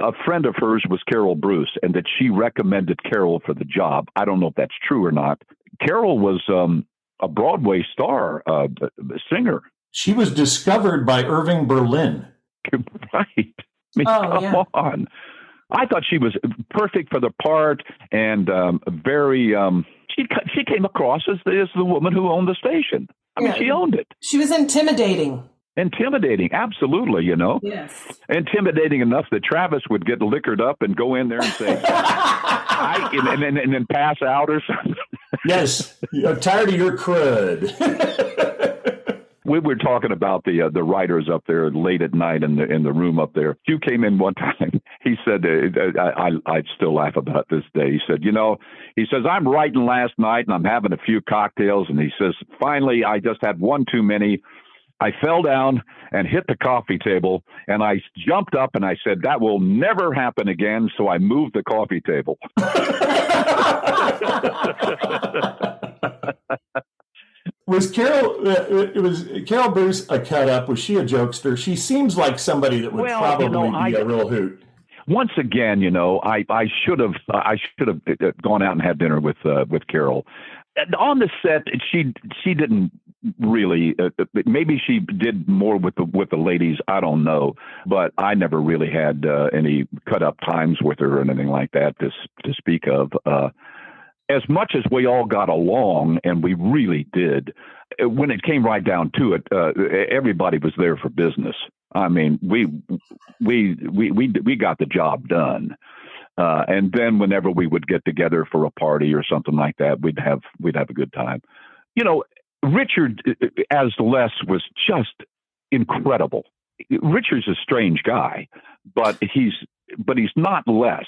a friend of hers was Carol Bruce, and that she recommended Carol for the job. I don't know if that's true or not. Carol was um, a Broadway star, uh, b- b- singer, She was discovered by Irving Berlin. right? I mean, Oh, come yeah. on. I thought she was perfect for the part, and um, very. Um, she she came across as the, as the woman who owned the station. I mean, Yeah. she owned it. She was intimidating. Intimidating, absolutely. You know, Yes. intimidating enough that Travis would get liquored up and go in there and say, "I," and, and, and, and then pass out or something. Yes, I'm tired of your crud. we were talking about the uh, the writers up there late at night in the in the room up there. Hugh came in one time. He said, uh, I, I I still laugh about this day. He said, you know, he says I'm writing last night and I'm having a few cocktails, and he says finally I just had one too many. I fell down and hit the coffee table, and I jumped up and I said that will never happen again. So I moved the coffee table. was Carol? Uh, it was Carol Bruce a cut up? Was she a jokester? She seems like somebody that would Well, probably you know, be I- a real hoot. once again, you know, I I should have I should have uh, gone out and had dinner with uh, with Carol. And On the set, she she didn't really. Uh, maybe she did more with the with the ladies. I don't know, but I never really had uh, any cut up times with her or anything like that to to speak of. Uh, as much as we all got along, and we really did, uh, when it came right down to it, uh, everybody was there for business. I mean, we we we we we got the job done. Uh, and then whenever we would get together for a party or something like that, we'd have we'd have a good time. You know, Richard uh, as Les was just incredible. Richard's a strange guy, but he's but he's not Les.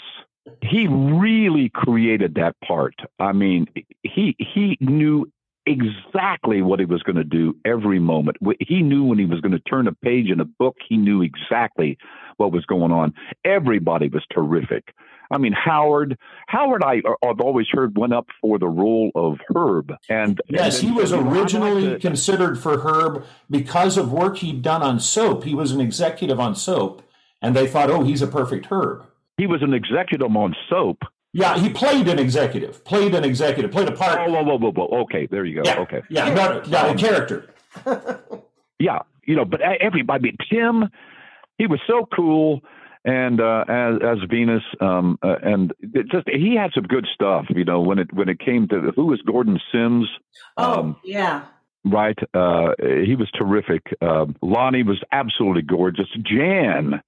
He really created that part. I mean, he he knew exactly what he was going to do every moment. He knew when he was going to turn a page in a book. He knew exactly what was going on. Everybody was terrific. I mean, Howard. Howard, I, uh, I've always heard went up for the role of Herb, and Yes, and he was you like originally to- considered for Herb because of work he'd done on soap. He was an executive on soap, and they thought, oh, he's a perfect Herb. he was an executive on soap. Yeah, he played an executive, played an executive, played a part. Oh, whoa, whoa, whoa, whoa. Okay, there you go. yeah, Okay, yeah, no, no, a character. yeah, you know, but everybody, Tim, he was so cool. And uh, as as Venus, um, uh, and it just he had some good stuff, you know. When it when it came to who was Gordon Sims, Oh, Um, yeah. right? Uh, he was terrific. Um Loni was absolutely gorgeous. Jan,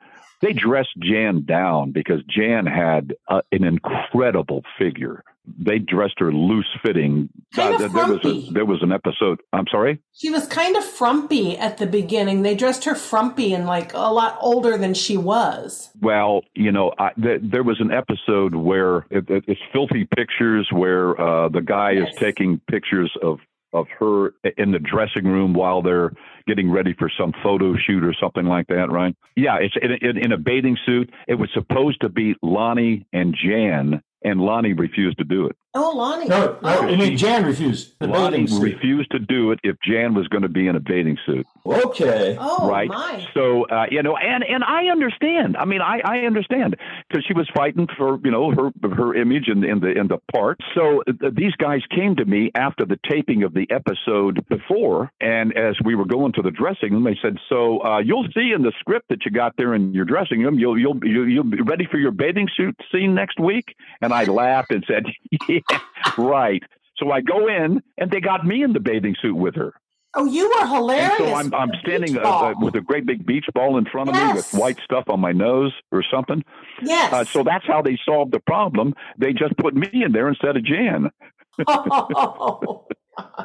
they dressed Jan down because Jan had uh, an incredible figure. They dressed her loose fitting. Kind of there was frumpy. a, there was an episode. I'm sorry. She was kind of frumpy at the beginning. They dressed her frumpy and like a lot older than she was. Well, you know, I, th- there was an episode where it, it, it's filthy pictures where uh, the guy Yes. is taking pictures of of her in the dressing room while they're getting ready for some photo shoot or something like that, right? Yeah, it's in, in, in a bathing suit. It was supposed to be Loni and Jan, and Loni refused to do it. Oh, Loni. No, no, Oh. I mean Jan refused. The Loni bathing suit. refused to do it if Jan was going to be in a bathing suit. Okay. Oh, right? my. So uh, you know, and and I understand. I mean, I I understand because she was fighting for you know her her image in, in the in the part. So uh, these guys came to me after the taping of the episode before, and as we were going to the dressing room, they said, "So uh, you'll see in the script that you got there in your dressing room, you'll you'll you'll, you'll be ready for your bathing suit scene next week." And I laughed and said, "Yeah, right." So I go in, and they got me in the bathing suit with her. Oh, you were hilarious. And so I'm, I'm standing beach uh, uh, with a great big beach ball in front of me with white stuff on my nose or something. yes. Uh, so that's how they solved the problem. They just put me in there instead of Jan. oh.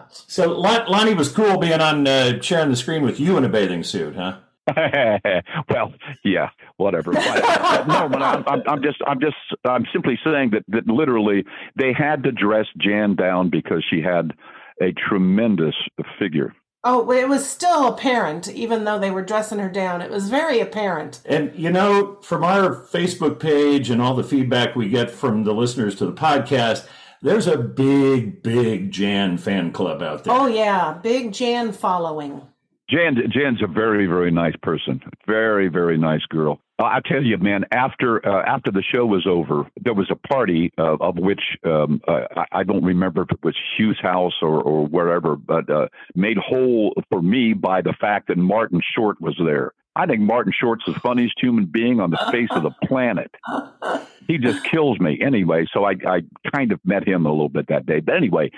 So Lon- Loni was cool being on uh, sharing the screen with you in a bathing suit, huh? well, yeah, whatever. But, no, but I'm, I'm, I'm just, I'm just, I'm simply saying that, that literally they had to dress Jan down because she had a tremendous figure. Oh, it was still apparent, even though they were dressing her down. It was very apparent. And you know, from our Facebook page and all the feedback we get from the listeners to the podcast, there's a big, big Jan fan club out there. Oh, yeah. Big Jan following. Jan, Jan's a very, very nice person. Very, very nice girl. Uh, I tell you, man. After uh, after the show was over, there was a party uh, of which um, uh, I, don't remember if it was Hugh's house or, or wherever, but uh, made whole for me by the fact that Martin Short was there. I think Martin Short's the funniest human being on the face of the planet. He just kills me anyway. So I, I kind of met him a little bit that day. But anyway,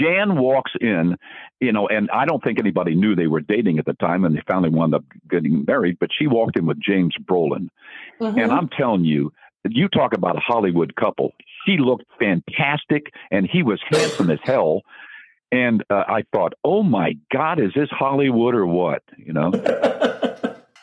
Jan walks in, you know, and I don't think anybody knew they were dating at the time, and they finally wound up getting married. But she walked in with James Brolin, Mhm. and I'm telling you, you talk about a Hollywood couple. She looked fantastic, and he was handsome as hell. And uh, I thought, oh my God, is this Hollywood or what? You know.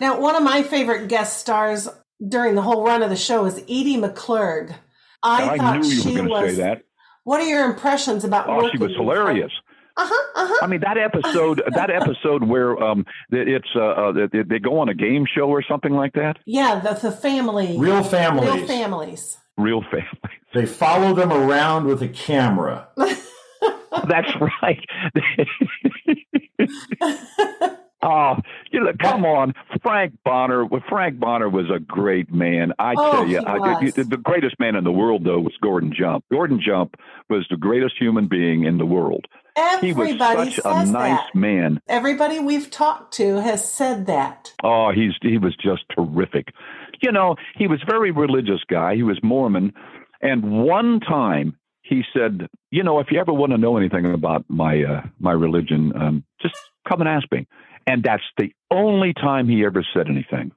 Now, one of my favorite guest stars during the whole run of the show is Edie McClurg. I, I thought knew you she were was. say that. What are your impressions about? Her? Oh, she was hilarious. Uh huh. Uh huh. I mean that episode, that episode where um, it's uh, uh, they, they go on a game show or something like that. Yeah, the the family, Real families. real families. Real family. They follow them around with a camera. That's right. Oh, you know, come on, Frank Bonner. Well, Frank Bonner was a great man. I Oh, tell you, I, the greatest man in the world though was Gordon Jump. Gordon Jump was the greatest human being in the world. He was Everybody such a nice that. man. Everybody we've talked to has said that. Oh, he's he was just terrific. You know, he was a very religious guy. He was Mormon, and one time he said, "You know, if you ever want to know anything about my uh, my religion, um, just come and ask me." And that's the only time he ever said anything.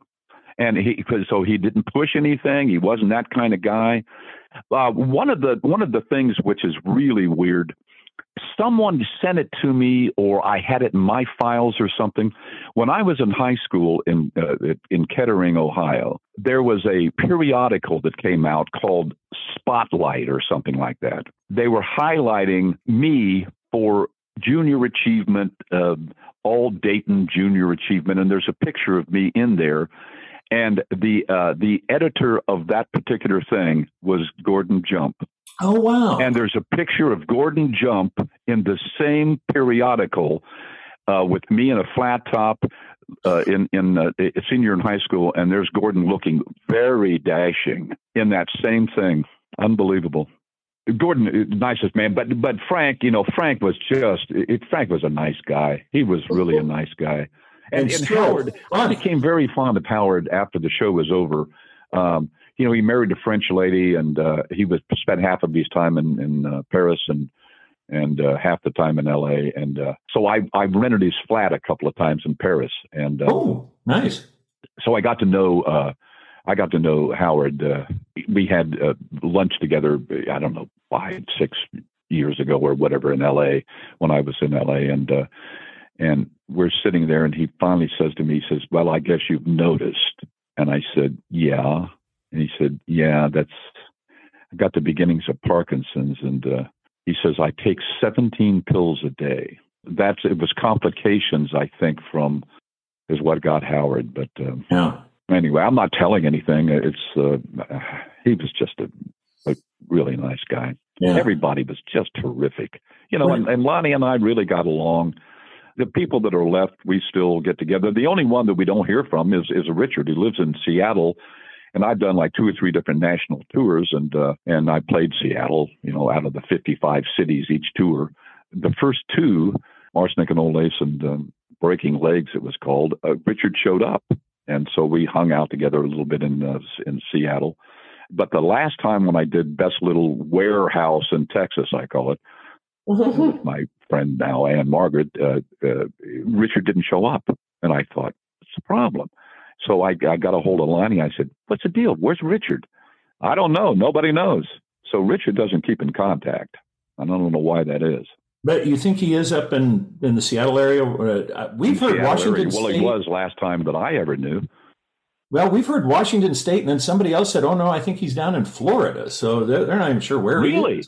And he so he didn't push anything. He wasn't that kind of guy. Uh, one of the one of the things which is really weird. Someone sent it to me, or I had it in my files or something. When I was in high school in uh, in Kettering, Ohio, there was a periodical that came out called Spotlight or something like that. They were highlighting me for junior achievement, uh, all Dayton junior achievement, and there's a picture of me in there. And the uh, the editor of that particular thing was Gordon Jump. Oh wow! And there's a picture of Gordon Jump in the same periodical uh, with me in a flat top uh, in in uh, a senior in high school, and there's Gordon looking very dashing in that same thing. Unbelievable. Gordon, uh, nicest man, but but Frank, you know, Frank was just it, Frank was a nice guy. He was really a nice guy. And, And and Howard, I became very fond of Howard after the show was over. Um, you know, he married a French lady, and uh, he was spent half of his time in in uh, Paris and and uh, half the time in L.A. And uh, so I I rented his flat a couple of times in Paris, and uh, Oh, nice. so I got to know uh, I got to know Howard. Uh, we had uh, lunch together. I don't know five six years ago or whatever in L.A. when I was in L.A. and uh, and we're sitting there, and he finally says to me, he says, "Well, I guess you've noticed." And I said, "Yeah." And he said, "Yeah, that's I got the beginnings of Parkinson's." And uh, he says, "I take 17 pills a day." That's it was complications, I think, from is what got Howard, but. Um, Yeah. Anyway, I'm not telling anything. It's uh, he was just a, a really nice guy. Yeah. Everybody was just terrific, you know. And, Right. and Loni and I really got along. The people that are left, we still get together. The only one that we don't hear from is is Richard, who lives in Seattle. And I've done like two or three different national tours, and uh, and I played Seattle, you know, out of the 55 cities each tour. The first two, Arsenic and Old Lace and um, Breaking Legs, it was called. Uh, Richard showed up, and so we hung out together a little bit in uh, in Seattle. But the last time when I did Best Little Warehouse in Texas, I call it, with my friend now, Ann-Margret, uh, uh, Richard didn't show up. And I thought, it's a problem? So I, I got a hold of Loni. I said, what's the deal? Where's Richard? I don't know. Nobody knows. So Richard doesn't keep in contact. I don't know why that is. But you think he is up in, in the Seattle area? Uh, we've heard Seattle Washington area. State. Well, he was last time that I ever knew. Well, we've heard Washington State, and then somebody else said, "Oh no, I think he's down in Florida." So they're, they're not even sure where. he Really?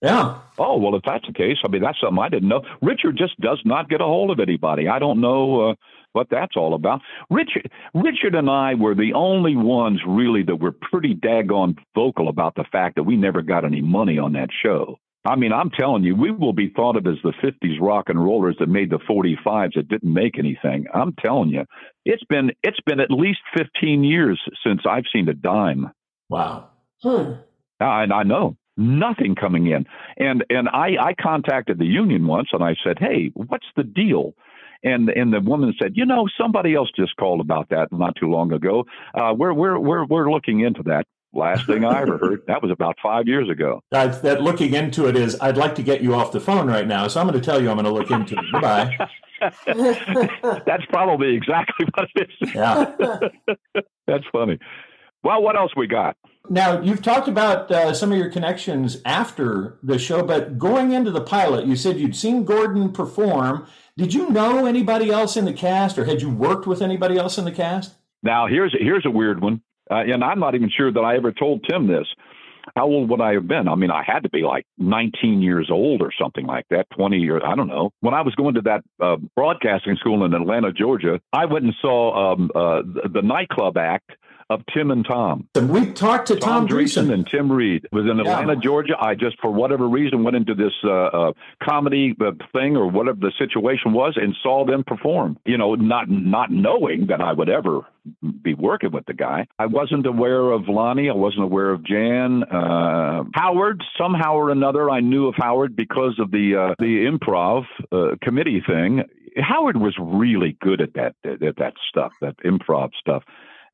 Yeah. Oh well, if that's the case, I mean that's something I didn't know. Richard just does not get a hold of anybody. I don't know uh, what that's all about. Richard, Richard and I were the only ones really that were pretty daggone vocal about the fact that we never got any money on that show. I mean, I'm telling you, we will be thought of as the 50s rock and rollers that made the 45s that didn't make anything. I'm telling you, it's been it's been at least 15 years since I've seen a dime. Wow. Hmm. And I know nothing coming in. And and I, I contacted the union once and I said, Hey, what's the deal? And and the woman said, you know, somebody else just called about that not too long ago. Uh, we're we're we're we're looking into that. Last thing I ever heard, that was about five years ago. Uh, that looking into it is, I'd like to get you off the phone right now, so I'm going to tell you I'm going to look into it. Goodbye. That's probably exactly what it is. Yeah. That's funny. Well, what else we got? Now you've talked about uh, some of your connections after the show, but going into the pilot, you said you'd seen Gordon perform. Did you know anybody else in the cast, or had you worked with anybody else in the cast? Now here's here's a weird one, uh, and I'm not even sure that I ever told Tim this. How old would I have been? I mean, I had to be like 19 years old or something like that, 20 years. I don't know. When I was going to that uh, broadcasting school in Atlanta, Georgia, I went and saw um, uh, the, the nightclub act of Tim and Tom. And we talked to Tom, Tom Dreesen and Tim Reid It was in Atlanta, Yeah. Georgia. I just, for whatever reason, went into this uh, uh, comedy uh, thing or whatever the situation was and saw them perform. You know, not not knowing that I would ever be working with the guy. I wasn't aware of Loni. I wasn't aware of Jan. Uh, Howard, somehow or another, I knew of Howard because of the uh, the improv uh, committee thing. Howard was really good at that at that stuff, that improv stuff.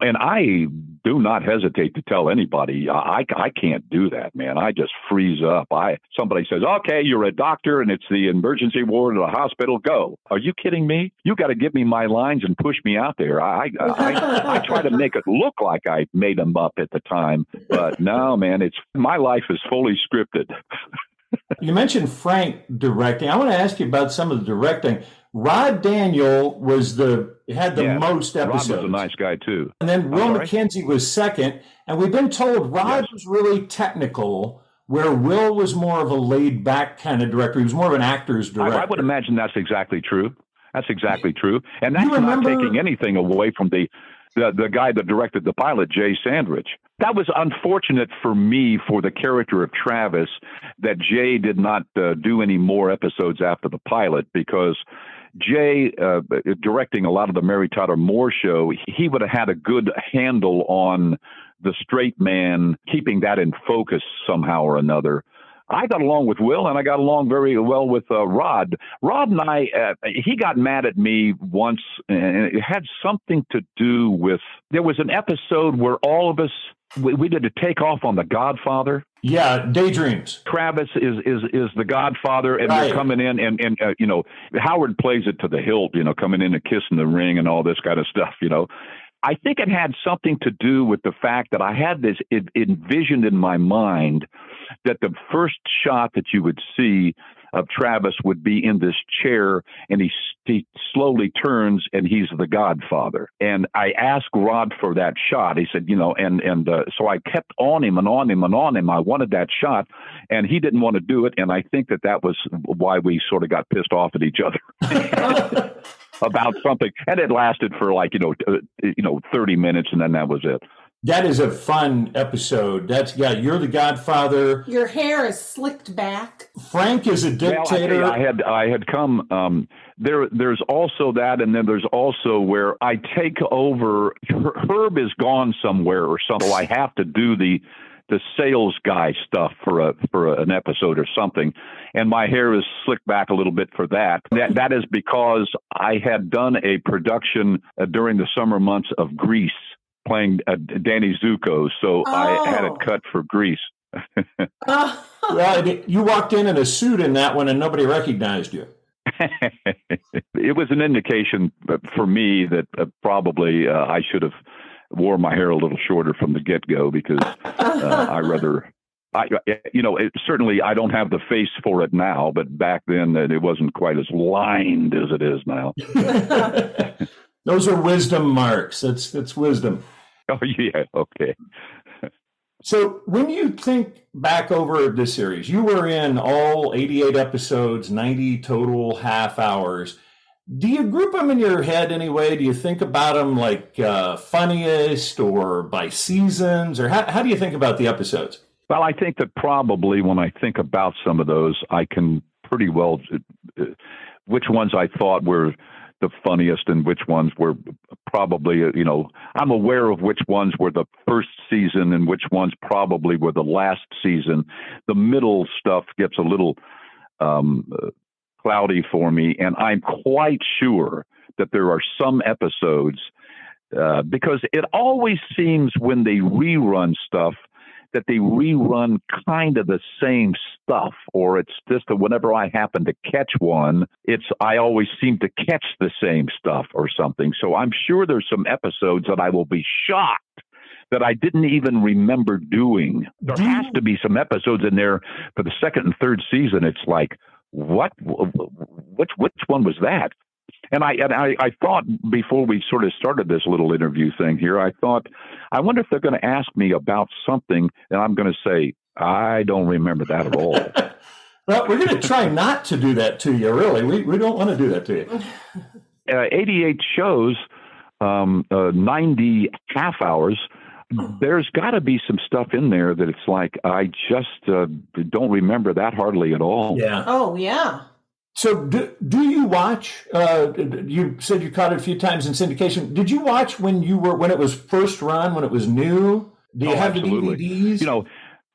And I do not hesitate to tell anybody I, I can't do that, man. I just freeze up. I somebody says, "Okay, you're a doctor and it's the emergency ward of the hospital. Go." Are you kidding me? You got to give me my lines and push me out there. I I, I, I try to make it look like I made them up at the time, but no, man. It's my life is fully scripted. You mentioned Frank directing. I want to ask you about some of the directing. Rod Daniel was the had the Yeah, most episodes. episodes, was a nice guy too. and then Will? Mackenzie was second. And we've been told Rod Yes. was really technical, where Will was more of a laid back kind of director. He was more of an actor's director. I would imagine that's exactly true. That's exactly true, and that's not taking anything away from the, the the guy that directed the pilot, Jay Sandrich. That was unfortunate for me for the character of Travis that Jay did not uh, do any more episodes after the pilot because Jay uh, directing a lot of the Mary Tyler Moore show, he would have had a good handle on the straight man, keeping that in focus somehow or another. I got along with Will, and I got along very well with uh, Rod. Rod and I, uh, he got mad at me once, and it had something to do with there was an episode where all of us we, we did a takeoff on The Godfather. yeah, daydreams. Travis is is is the Godfather, and Right. they're coming in, and and uh, you know Howard plays it to the hilt, you know, coming in and kissing the ring and all this kind of stuff, you know. I think it had something to do with the fact that I had this it, envisioned in my mind that the first shot that you would see of Travis would be in this chair and he, he slowly turns and he's the godfather. And I asked Rod for that shot. He said, you know, and, and, uh, so I kept on him and on him and on him. I wanted that shot and he didn't want to do it. And I think that that was why we sort of got pissed off at each other. about something, and it lasted for like you know, uh, you know, thirty minutes, and then that was it. That is a fun episode. That's yeah. You're the Godfather. Your hair is slicked back. Frank is a Well, I, dictator. I had I had come. Um, there, there's also that, and then there's also where I take over. Herb is gone somewhere or something. So I have to do the the sales guy stuff for a for a, an episode or something, and my hair is slicked back a little bit for that. That that is because I had done a production uh, during the summer months of Grease, playing uh, Danny Zuko. So I had Oh. it cut for Grease. Oh. well, you walked in in a suit in that one, and nobody recognized you. it was an indication for me that uh, probably uh, I should have wore my hair a little shorter from the get go because uh, I rather. I, you know, it, certainly I don't have the face for it now, but back then it wasn't quite as lined as it is now. Those are wisdom marks. That's that's wisdom. Oh yeah, okay. So when you think back over the series, you were in all 88 episodes, 90 total half hours. Do you group them in your head anyway? Do you think about them like uh, funniest or by seasons, or how, how do you think about the episodes? Well, I think that probably when I think about some of those, I can pretty well uh, which ones I thought were the funniest and which ones were probably, uh, you know, I'm aware of which ones were the first season and which ones probably were the last season. The middle stuff gets a little um, uh, cloudy for me, and I'm quite sure that there are some episodes uh, because it always seems when they rerun stuff that they rerun kind of the same stuff, or it's just that whenever I happen to catch one, it's I always seem to catch the same stuff or something. So I'm sure there's some episodes that I will be shocked that I didn't even remember doing. There has to be some episodes in there for the second and third season. It's like, what? Which which one was that? And I and I, I thought before we sort of started this little interview thing here, I thought, I wonder if they're going to ask me about something, and I'm going to say, I don't remember that at all. well, we're going to try not to do that to you. Really, we we don't want to do that to you. Uh, 88 shows, um, uh, 90 half hours. There's got to be some stuff in there that it's like I just uh, don't remember that hardly at all. Yeah. Oh yeah. So, do, do you watch? Uh, you said you caught it a few times in syndication. Did you watch when you were when it was first run, when it was new? Do you oh, have absolutely. the DVDs? You know,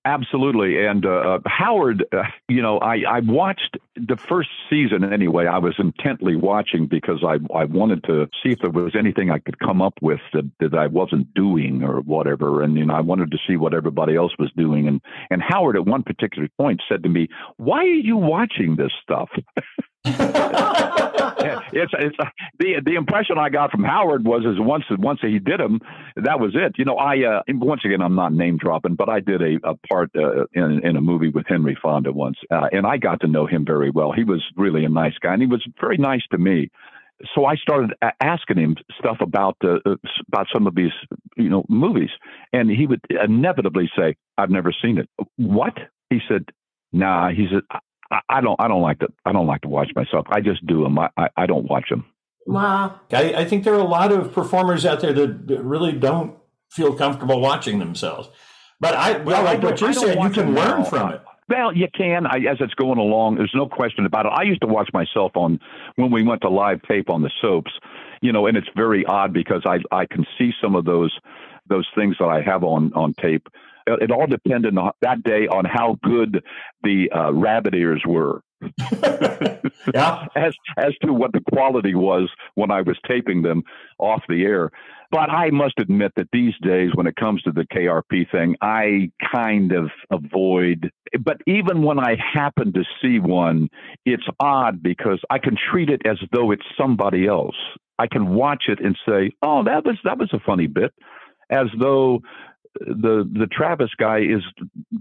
absolutely. And uh, uh, Howard, uh, you know, I, I watched the first season anyway. I was intently watching because I I wanted to see if there was anything I could come up with that, that I wasn't doing or whatever. And you know, I wanted to see what everybody else was doing. And and Howard at one particular point said to me, "Why are you watching this stuff?" it's it's the the impression I got from Howard was is once once he did them, that was it. You know, I uh, once again I'm not name dropping, but I did a, a part uh, in in a movie with Henry Fonda once, uh, and I got to know him very well. He was really a nice guy, and he was very nice to me. So I started asking him stuff about uh, about some of these you know movies, and he would inevitably say, "I've never seen it." What? He said, Nah. He said, I, don't I don't like to I don't like to watch myself. I just do them. I, I, I don't watch them. Wow. I, I, think there are a lot of performers out there that, that really don't feel comfortable watching themselves. But I well, like what you're saying, you can learn from it. Well, you can I, as it's going along. There's no question about it. I used to watch myself on when we went to live tape on the soaps, you know, and it's very odd because I I can see some of those those things that I have on on tape it all depended on that day on how good the uh, rabbit ears were. yeah. As as to what the quality was when I was taping them off the air. But I must admit that these days, when it comes to the KRP thing, I kind of avoid. But even when I happen to see one, it's odd because I can treat it as though it's somebody else. I can watch it and say, "Oh, that was that was a funny bit," as though the the Travis guy is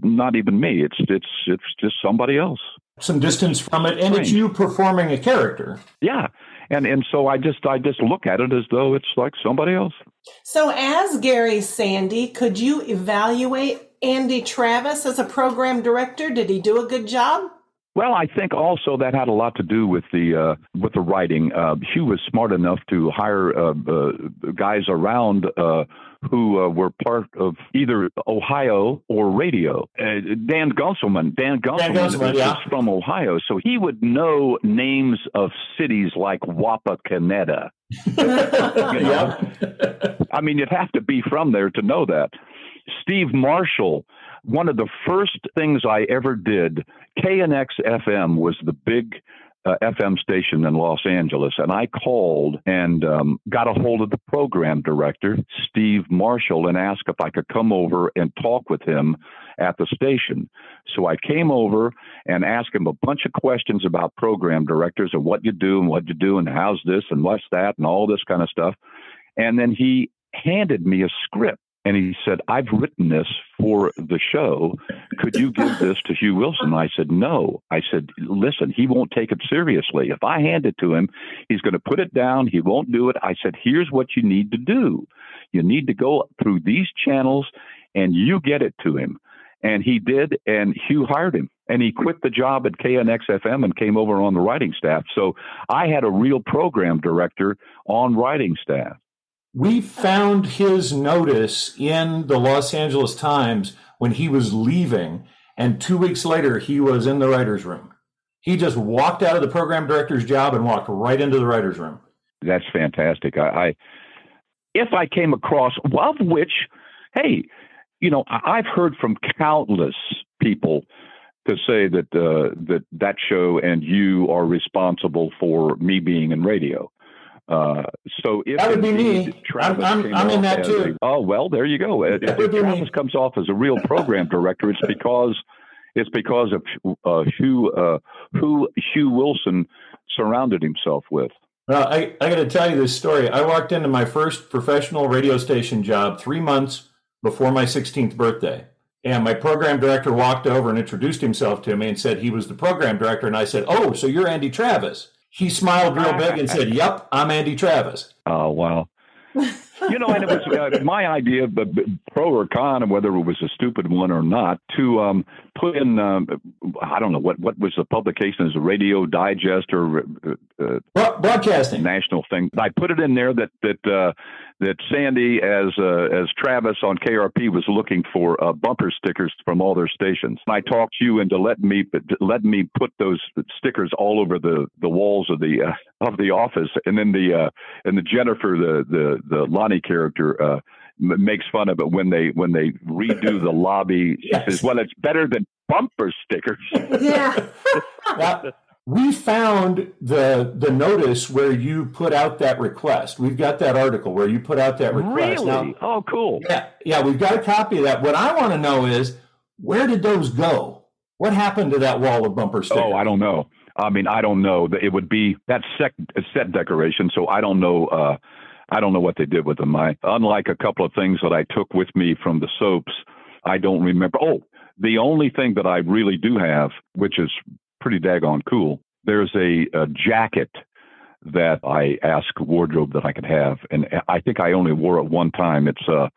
not even me. It's it's it's just somebody else. Some distance from it, and it's you performing a character. Yeah, and and so I just I just look at it as though it's like somebody else. So, as Gary Sandy, could you evaluate Andy Travis as a program director? Did he do a good job? Well, I think also that had a lot to do with the uh, with the writing. Uh, Hugh was smart enough to hire uh, uh guys around uh, who uh, were part of either Ohio or radio. Dan Guntzelman, Dan Guntzelman, Dan Guntzelman is yeah. from Ohio, so he would know names of cities like Wapakoneta. yeah. I mean, you'd have to be from there to know that. Steve Marshall one of the first things I ever did, KNX FM was the big uh, FM station in Los Angeles, and I called and um, got a hold of the program director, Steve Marshall, and asked if I could come over and talk with him at the station. So I came over and asked him a bunch of questions about program directors and what you do and what you do and how's this and what's that and all this kind of stuff. And then he handed me a script and he said, I've written this for the show. Could you give this to Hugh Wilson? I said, No. I said, Listen, he won't take it seriously. If I hand it to him, he's going to put it down. He won't do it. I said, Here's what you need to do you need to go through these channels and you get it to him. And he did, and Hugh hired him. And he quit the job at KNX FM and came over on the writing staff. So I had a real program director on writing staff. We found his notice in the Los Angeles Times when he was leaving, and two weeks later, he was in the writer's room. He just walked out of the program director's job and walked right into the writer's room. That's fantastic. I, I if I came across, of which, hey, you know, I've heard from countless people to say that uh, that that show and you are responsible for me being in radio. Uh, so if that would be me, Travis I'm, I'm, I'm in that too. A, oh well, there you go. If, if Travis me. comes off as a real program director, it's because it's because of uh, who uh, who Hugh Wilson surrounded himself with. Well, I, I got to tell you this story. I walked into my first professional radio station job three months before my 16th birthday. And my program director walked over and introduced himself to me and said he was the program director. And I said, Oh, so you're Andy Travis. He smiled real big and said, Yep, I'm Andy Travis. Oh, wow. you know, and it was uh, my idea, but pro or con, and whether it was a stupid one or not, to um, put in, um, I don't know what what was the publication as a Radio Digest or uh, uh broadcasting national thing. I put it in there that that uh, that Sandy as uh, as Travis on KRP was looking for uh, bumper stickers from all their stations. I talked you into letting me letting me put those stickers all over the, the walls of the uh, of the office, and then the uh, and the Jennifer the the the Loni character uh, m- makes fun of it when they when they redo the lobby. She yes. says, "Well, it's better than bumper stickers." Yeah. we found the the notice where you put out that request. We've got that article where you put out that request. Really? Now, oh, cool. Yeah, yeah, we've got a copy of that. What I want to know is where did those go? What happened to that wall of bumper stickers? Oh, I don't know. I mean, I don't know. It would be that set, set decoration. So I don't know. Uh, I don't know what they did with them. I, unlike a couple of things that I took with me from the soaps, I don't remember. Oh, the only thing that I really do have, which is pretty daggone cool. There's a, a jacket that I asked wardrobe that I could have, and I think I only wore it one time. It's a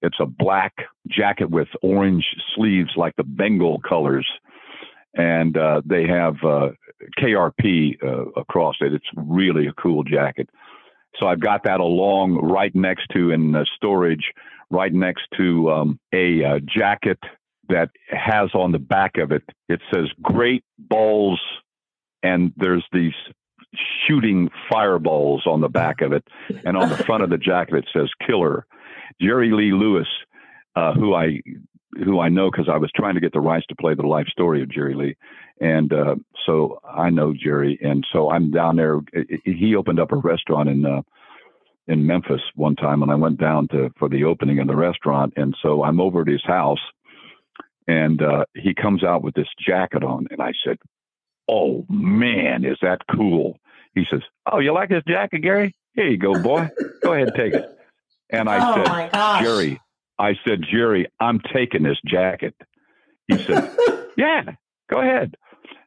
it's a black jacket with orange sleeves, like the Bengal colors, and uh, they have uh, KRP uh, across it. It's really a cool jacket. So I've got that along right next to in storage, right next to um, a uh, jacket that has on the back of it, it says great balls, and there's these shooting fireballs on the back of it. And on the front of the jacket, it says killer. Jerry Lee Lewis, uh, who I who I know because I was trying to get the rights to play the life story of Jerry Lee, and uh, so I know Jerry, and so I'm down there. He opened up a restaurant in uh, in Memphis one time, and I went down to for the opening of the restaurant, and so I'm over at his house, and uh, he comes out with this jacket on, and I said, "Oh man, is that cool?" He says, "Oh, you like this jacket, Gary? Here you go, boy. go ahead, and take it." And I oh said, "Jerry," I said, "Jerry, I'm taking this jacket." He said, "Yeah, go ahead."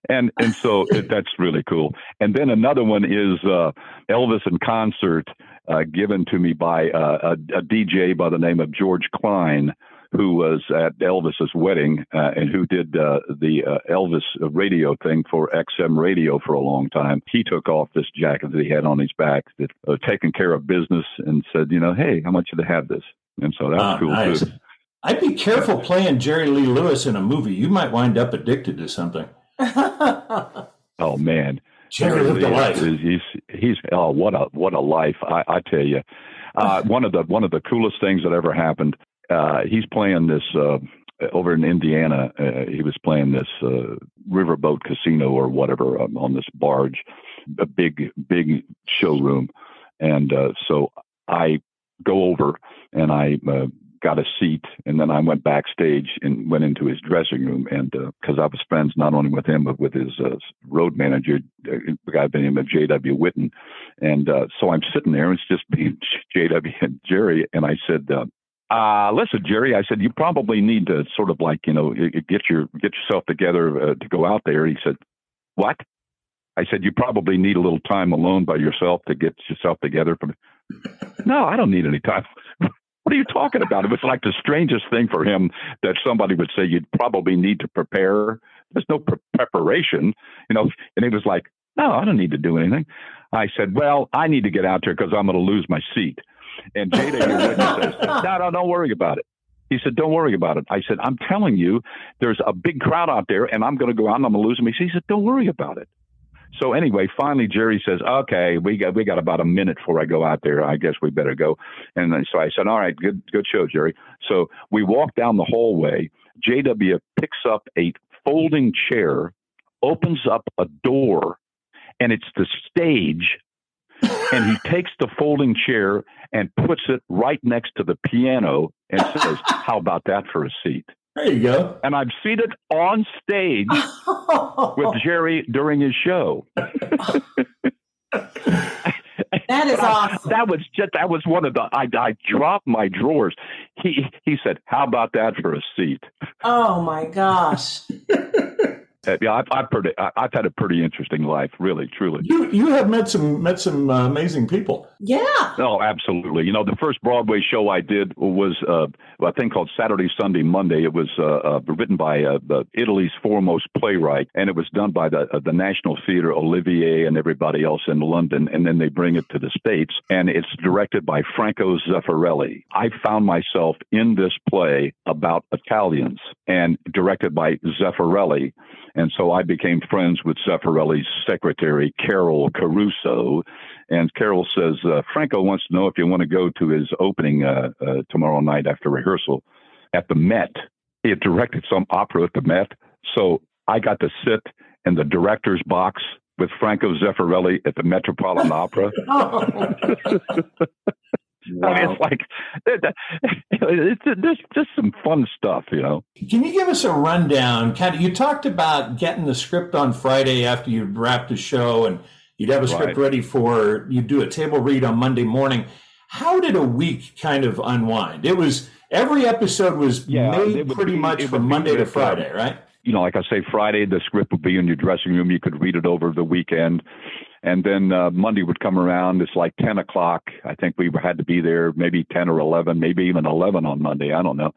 And and so it, that's really cool. And then another one is uh, Elvis in concert, uh, given to me by uh, a, a DJ by the name of George Klein who was at Elvis's wedding uh, and who did uh, the uh, Elvis radio thing for XM Radio for a long time. He took off this jacket that he had on his back, that uh, taking care of business, and said, you know, hey, how much you to have this? And so that was ah, cool nice. too. I'd be careful playing Jerry Lee Lewis in a movie. You might wind up addicted to something. oh man. Jerry lived a life. He's, he's oh what a what a life I, I tell you. Uh, one of the one of the coolest things that ever happened uh, he's playing this uh, over in Indiana. Uh, he was playing this uh, riverboat casino or whatever um, on this barge, a big, big showroom. And uh, so I go over and I uh, got a seat, and then I went backstage and went into his dressing room, and because uh, I was friends not only with him but with his uh, road manager, uh, the guy by the name of J.W. Whitten, and uh, so I'm sitting there, and it's just me, J.W. and Jerry, and I said. Uh, uh, listen, Jerry, I said, you probably need to sort of like, you know, get your, get yourself together uh, to go out there. He said, what? I said, you probably need a little time alone by yourself to get yourself together. From, no, I don't need any time. What are you talking about? It was like the strangest thing for him that somebody would say you'd probably need to prepare. There's no pre- preparation, you know. And he was like, "No, I don't need to do anything." I said, "Well, I need to get out there because I'm going to lose my seat." And Jada, your witness, says, "No, no, don't worry about it." He said, "Don't worry about it." I said, "I'm telling you, there's a big crowd out there, and I'm going to go out and I'm going to lose my seat." He said, "Don't worry about it." So anyway, finally Jerry says, "Okay, we got we got about a minute before I go out there. I guess we better go." And so I said, "All right, good good show, Jerry." So we walk down the hallway. JW picks up a folding chair, opens up a door, and it's the stage. and he takes the folding chair and puts it right next to the piano and says, "How about that for a seat?" There you go. And I'm seated on stage with Jerry during his show. that is awesome. That was just that was one of the I I dropped my drawers. He he said, "How about that for a seat?" Oh my gosh. Uh, yeah, I've, I've, pretty, I've had a pretty interesting life, really, truly. You you have met some met some uh, amazing people. Yeah. Oh, absolutely. You know, the first Broadway show I did was uh, a thing called Saturday, Sunday, Monday. It was uh, uh, written by uh, Italy's foremost playwright, and it was done by the the National Theatre, Olivier, and everybody else in London. And then they bring it to the states, and it's directed by Franco Zeffirelli. I found myself in this play about Italians, and directed by Zeffirelli. And so I became friends with Zeffirelli's secretary, Carol Caruso. And Carol says, uh, Franco wants to know if you want to go to his opening uh, uh, tomorrow night after rehearsal at the Met. He had directed some opera at the Met. So I got to sit in the director's box with Franco Zeffirelli at the Metropolitan Opera. Wow. I mean, it's like it's, it's just some fun stuff, you know. Can you give us a rundown? Kind of, you talked about getting the script on Friday after you wrapped the show, and you'd have a script right. ready for you do a table read on Monday morning. How did a week kind of unwind? It was every episode was yeah, made pretty be, much from Monday to Friday, right? You know, like I say, Friday the script would be in your dressing room. You could read it over the weekend and then uh, Monday would come around. It's like 10 o'clock. I think we had to be there maybe 10 or 11, maybe even 11 on Monday. I don't know.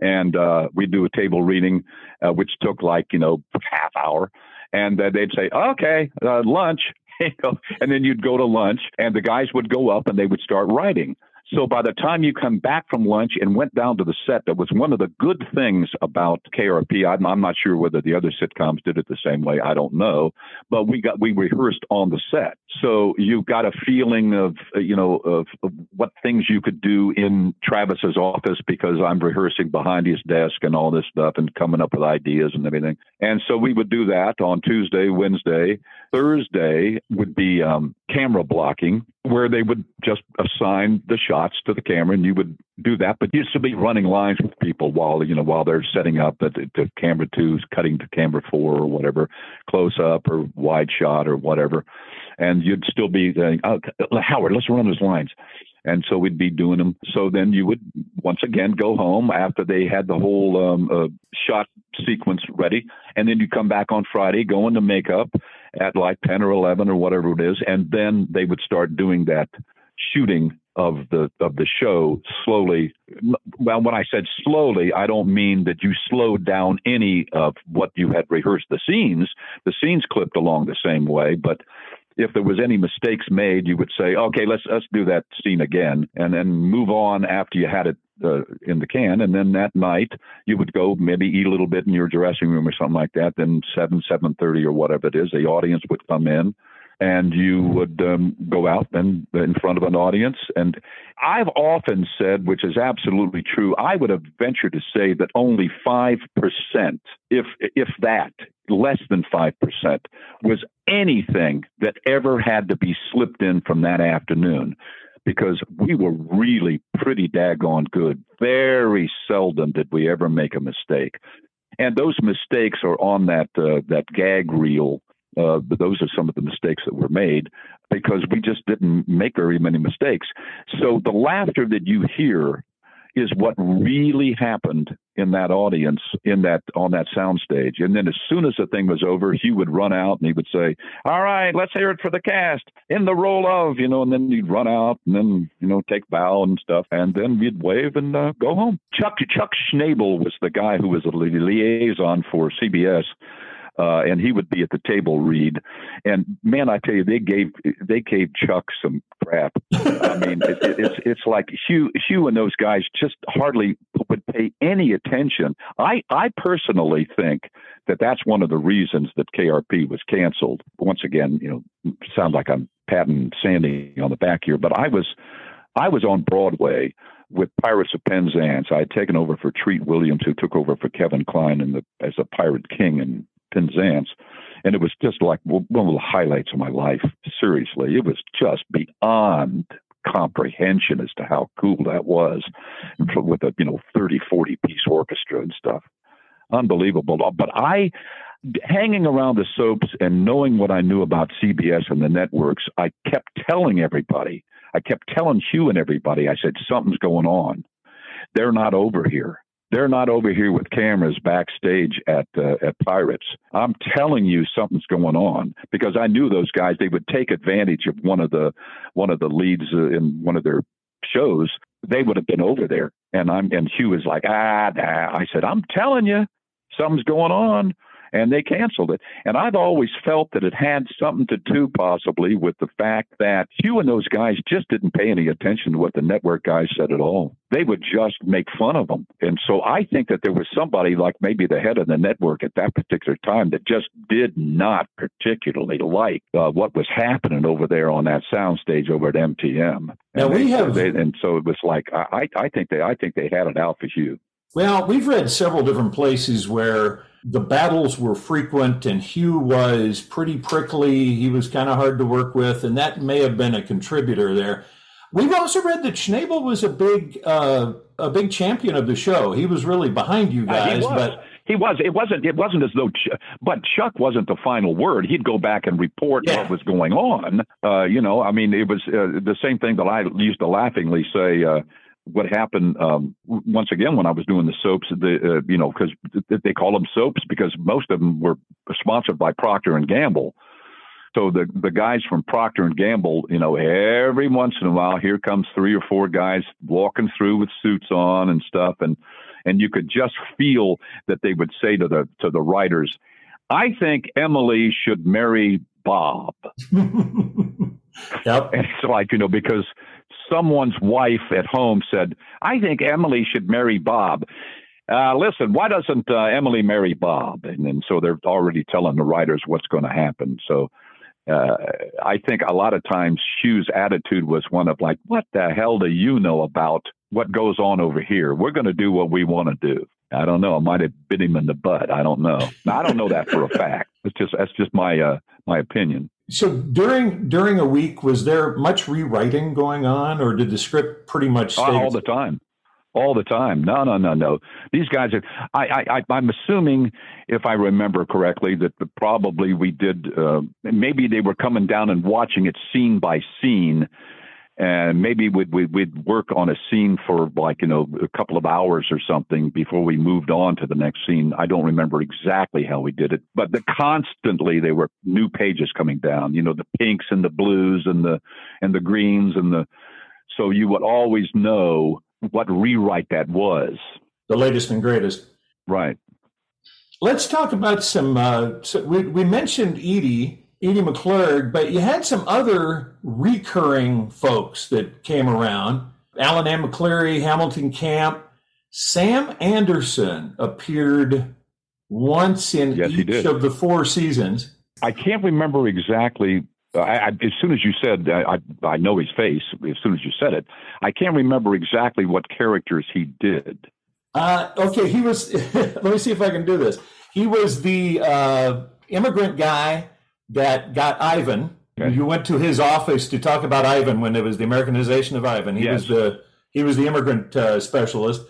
And uh, we'd do a table reading, uh, which took like, you know, half hour. And uh, they'd say, okay, uh, lunch. and then you'd go to lunch, and the guys would go up and they would start writing. So by the time you come back from lunch and went down to the set, that was one of the good things about KRP. I'm, I'm not sure whether the other sitcoms did it the same way. I don't know, but we got we rehearsed on the set, so you got a feeling of you know of, of what things you could do in Travis's office because I'm rehearsing behind his desk and all this stuff and coming up with ideas and everything. And so we would do that on Tuesday, Wednesday, Thursday would be um, camera blocking where they would just assign the shots to the camera and you would do that but you still be running lines with people while you know while they're setting up the, the camera two cutting to camera four or whatever close up or wide shot or whatever. And you'd still be saying oh, howard let's run those lines. And so we'd be doing them. So then you would once again go home after they had the whole um, uh, shot sequence ready. And then you come back on friday go into makeup at like 10 or 11 or whatever it is. And then they would start doing that shooting of the of the show slowly well when i said slowly i don't mean that you slowed down any of what you had rehearsed the scenes the scenes clipped along the same way but if there was any mistakes made you would say okay let's let's do that scene again and then move on after you had it uh, in the can, and then that night you would go maybe eat a little bit in your dressing room or something like that. Then seven, seven thirty or whatever it is, the audience would come in, and you would um, go out and in front of an audience. And I've often said, which is absolutely true, I would have ventured to say that only five percent, if if that, less than five percent, was anything that ever had to be slipped in from that afternoon. Because we were really pretty daggone good. Very seldom did we ever make a mistake and those mistakes are on that uh, that gag reel uh, but those are some of the mistakes that were made because we just didn't make very many mistakes. So the laughter that you hear is what really happened in that audience in that on that soundstage. And then as soon as the thing was over, he would run out and he would say, "All right, let's hear it for the cast in the role of," you know, and then he'd run out and then you know take bow and stuff, and then we'd wave and uh, go home. Chuck Chuck Schnabel was the guy who was a liaison for CBS uh, and he would be at the table read. And man, I tell you, they gave they gave Chuck some crap. I mean, it, it, it's it's like Hugh Hugh and those guys just hardly would pay any attention. I I personally think that that's one of the reasons that KRP was canceled. Once again, you know, sound like I'm patting Sandy on the back here, but I was I was on Broadway with Pirates of Penzance. I had taken over for Treat Williams, who took over for Kevin Kline in the, as a Pirate King in Penzance. And it was just like one of the highlights of my life. Seriously, it was just beyond comprehension as to how cool that was with a, you know, 30, 40 piece orchestra and stuff. Unbelievable. Uh, but I, hanging around the soaps and knowing what I knew about CBS and the networks, I kept telling everybody, I kept telling Hugh and everybody, I said, something's going on. They're not over here. They're not over here with cameras backstage at uh, at Pirates. I'm telling you, something's going on because I knew those guys. They would take advantage of one of the one of the leads uh, in one of their shows. They would have been over there, and I'm and Hugh was like, ah, nah. I said, I'm telling you, something's going on and they canceled it. And I've always felt that it had something to do possibly with the fact that Hugh and those guys just didn't pay any attention to what the network guys said at all. They would just make fun of them. And so I think that there was somebody like maybe the head of the network at that particular time that just did not particularly like uh, what was happening over there on that soundstage over at MTM. Now and we they, have, they, and so it was like I, I think they I think they had it out for Hugh. Well, we've read several different places where the battles were frequent and Hugh was pretty prickly. He was kind of hard to work with, and that may have been a contributor there. We've also read that Schnabel was a big uh, a big champion of the show. He was really behind you guys, Uh, he was. but He was. It wasn't. It wasn't as though. Ch- but Chuck wasn't the final word. He'd go back and report Yeah. what was going on. Uh, you know, I mean, it was uh, the same thing that I used to laughingly say. Uh, what happened um, once again when I was doing the soaps? The uh, you know because they call them soaps because most of them were sponsored by Procter and Gamble. So the the guys from Procter and Gamble, you know, every once in a while, here comes three or four guys walking through with suits on and stuff, and and you could just feel that they would say to the to the writers, "I think Emily should marry Bob." yep. And it's like you know because someone's wife at home said, "I think Emily should marry Bob." Uh, listen, why doesn't uh, Emily marry Bob? And, and so they're already telling the writers what's going to happen. So uh, I think a lot of times Hugh's attitude was one of like, "What the hell do you know about what goes on over here? We're going to do what we want to do." I don't know. I might have bit him in the butt. I don't know. Now, I don't know that for a fact. It's just that's just my uh, my opinion. So during during a week, was there much rewriting going on, or did the script pretty much stay? all the time all the time no no no no these guys are i i i'm assuming if i remember correctly that the, probably we did uh, maybe they were coming down and watching it scene by scene and maybe we'd, we'd we'd work on a scene for like you know a couple of hours or something before we moved on to the next scene i don't remember exactly how we did it but the constantly there were new pages coming down you know the pinks and the blues and the and the greens and the so you would always know what rewrite that was. the latest and greatest. Right. Let's talk about some. Uh, so we, we mentioned Edie, Edie McClurg, but you had some other recurring folks that came around. Alan M. McCleary, Hamilton Camp, Sam Anderson appeared once in Yes, each of the four seasons. I can't remember exactly I, I, as soon as you said, I, I know his face. As soon as you said it, I can't remember exactly what characters he did. Uh, okay, he was. let me see if I can do this. He was the uh, immigrant guy that got Ivan. Okay. You went to his office to talk about Ivan when it was the Americanization of Ivan. He Yes. was the he was the immigrant uh, specialist.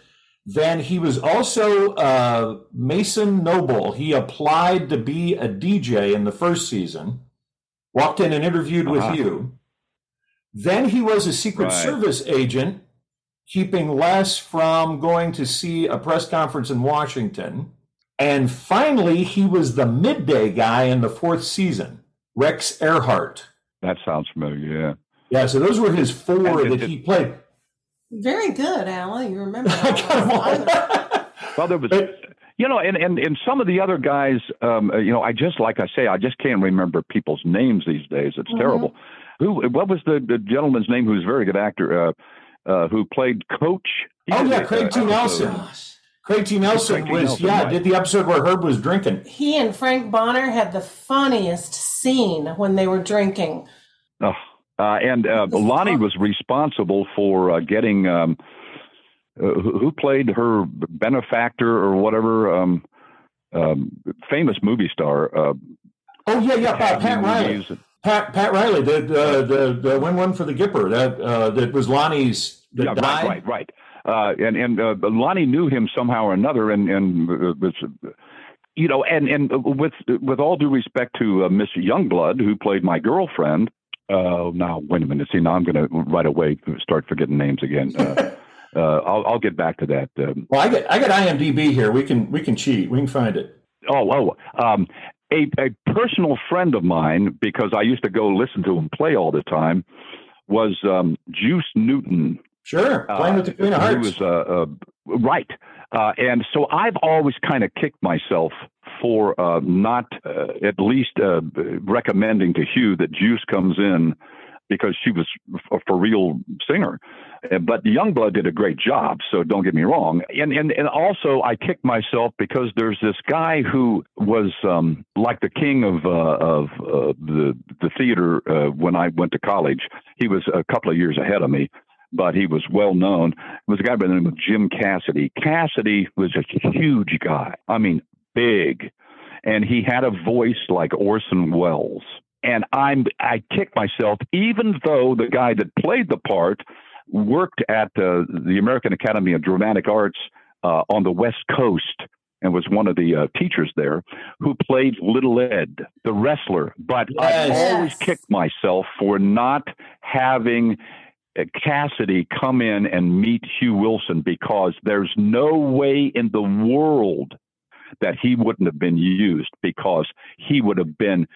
Then he was also uh, Mason Noble. He applied to be a DJ in the first season. Walked in and interviewed Uh-huh. with you. Then he was a Secret Right. Service agent, keeping Les from going to see a press conference in Washington. And finally, he was the midday guy in the fourth season, Rex Earhart. That sounds familiar. Yeah. Yeah, so those were his four And did- that he played. Very good, Alan. You remember I got 'em all. that. Well, there was, But- you know, and, and, and some of the other guys, um, uh, you know, I just, like I say, I just can't remember people's names these days. It's Mhm. terrible. Who, what was the, the gentleman's name who's a very good actor, uh, uh, who played Coach? He Oh, yeah, Craig uh, T. Nelson. episode. Craig T. Nelson Craig T. was, Nelson, yeah, right. did the episode where Herb was drinking. he and Frank Bonner had the funniest scene when they were drinking. Oh, uh, and uh, was Loni fun. was responsible for uh, getting um, uh, who who played her benefactor or whatever um, um, famous movie star. Uh, Oh, yeah, yeah, Pat, Pat Riley. movies. Pat, Pat Riley, the, the, the, the win one for the Gipper. That, uh, that was Loni's that yeah, died. right, right, right. Uh, and and uh, Loni knew him somehow or another, and and uh, was, you know, and and with with all due respect to uh, Miss Youngblood, who played my girlfriend. Uh, now wait a minute. See, now I'm going to right away start forgetting names again. Uh, uh, I'll I'll get back to that. Um, Well, I got I got IMDb here. We can we can cheat. We can find it. oh, oh, um, a a personal friend of mine because I used to go listen to him play all the time was um, Juice Newton. Sure, playing with the Queen of He Hearts. was uh, uh, right, uh, and so I've always kind of kicked myself for uh, not uh, at least uh, recommending to Hugh that Juice comes in because she was a for real singer. Uh, But Youngblood did a great job, so don't get me wrong. And and and also I kicked myself because there's this guy who was um, like the king of uh, of uh, the the theater uh, when I went to college. He was a couple of years ahead of me but he was well known. It was a guy by the name of Jim Cassidy. Cassidy was a huge guy. I mean, big. And he had a voice like Orson Welles. And I'm I kick myself, even though the guy that played the part worked at uh, the American Academy of Dramatic Arts uh, on the West Coast and was one of the uh, teachers there who played Little Ed, the wrestler. But I've always Yes. kicked myself for not having Cassidy come in and meet Hugh Wilson because there's no way in the world that he wouldn't have been used because he would have been.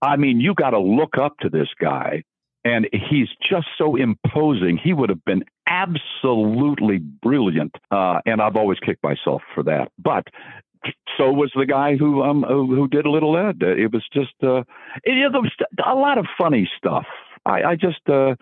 I mean, you got to look up to this guy, and he's just so imposing. He would have been absolutely brilliant, uh, and I've always kicked myself for that. But so was the guy who um who, who did a Little Ed. Uh, It was just uh, it, it was a lot of funny stuff. I, I just uh,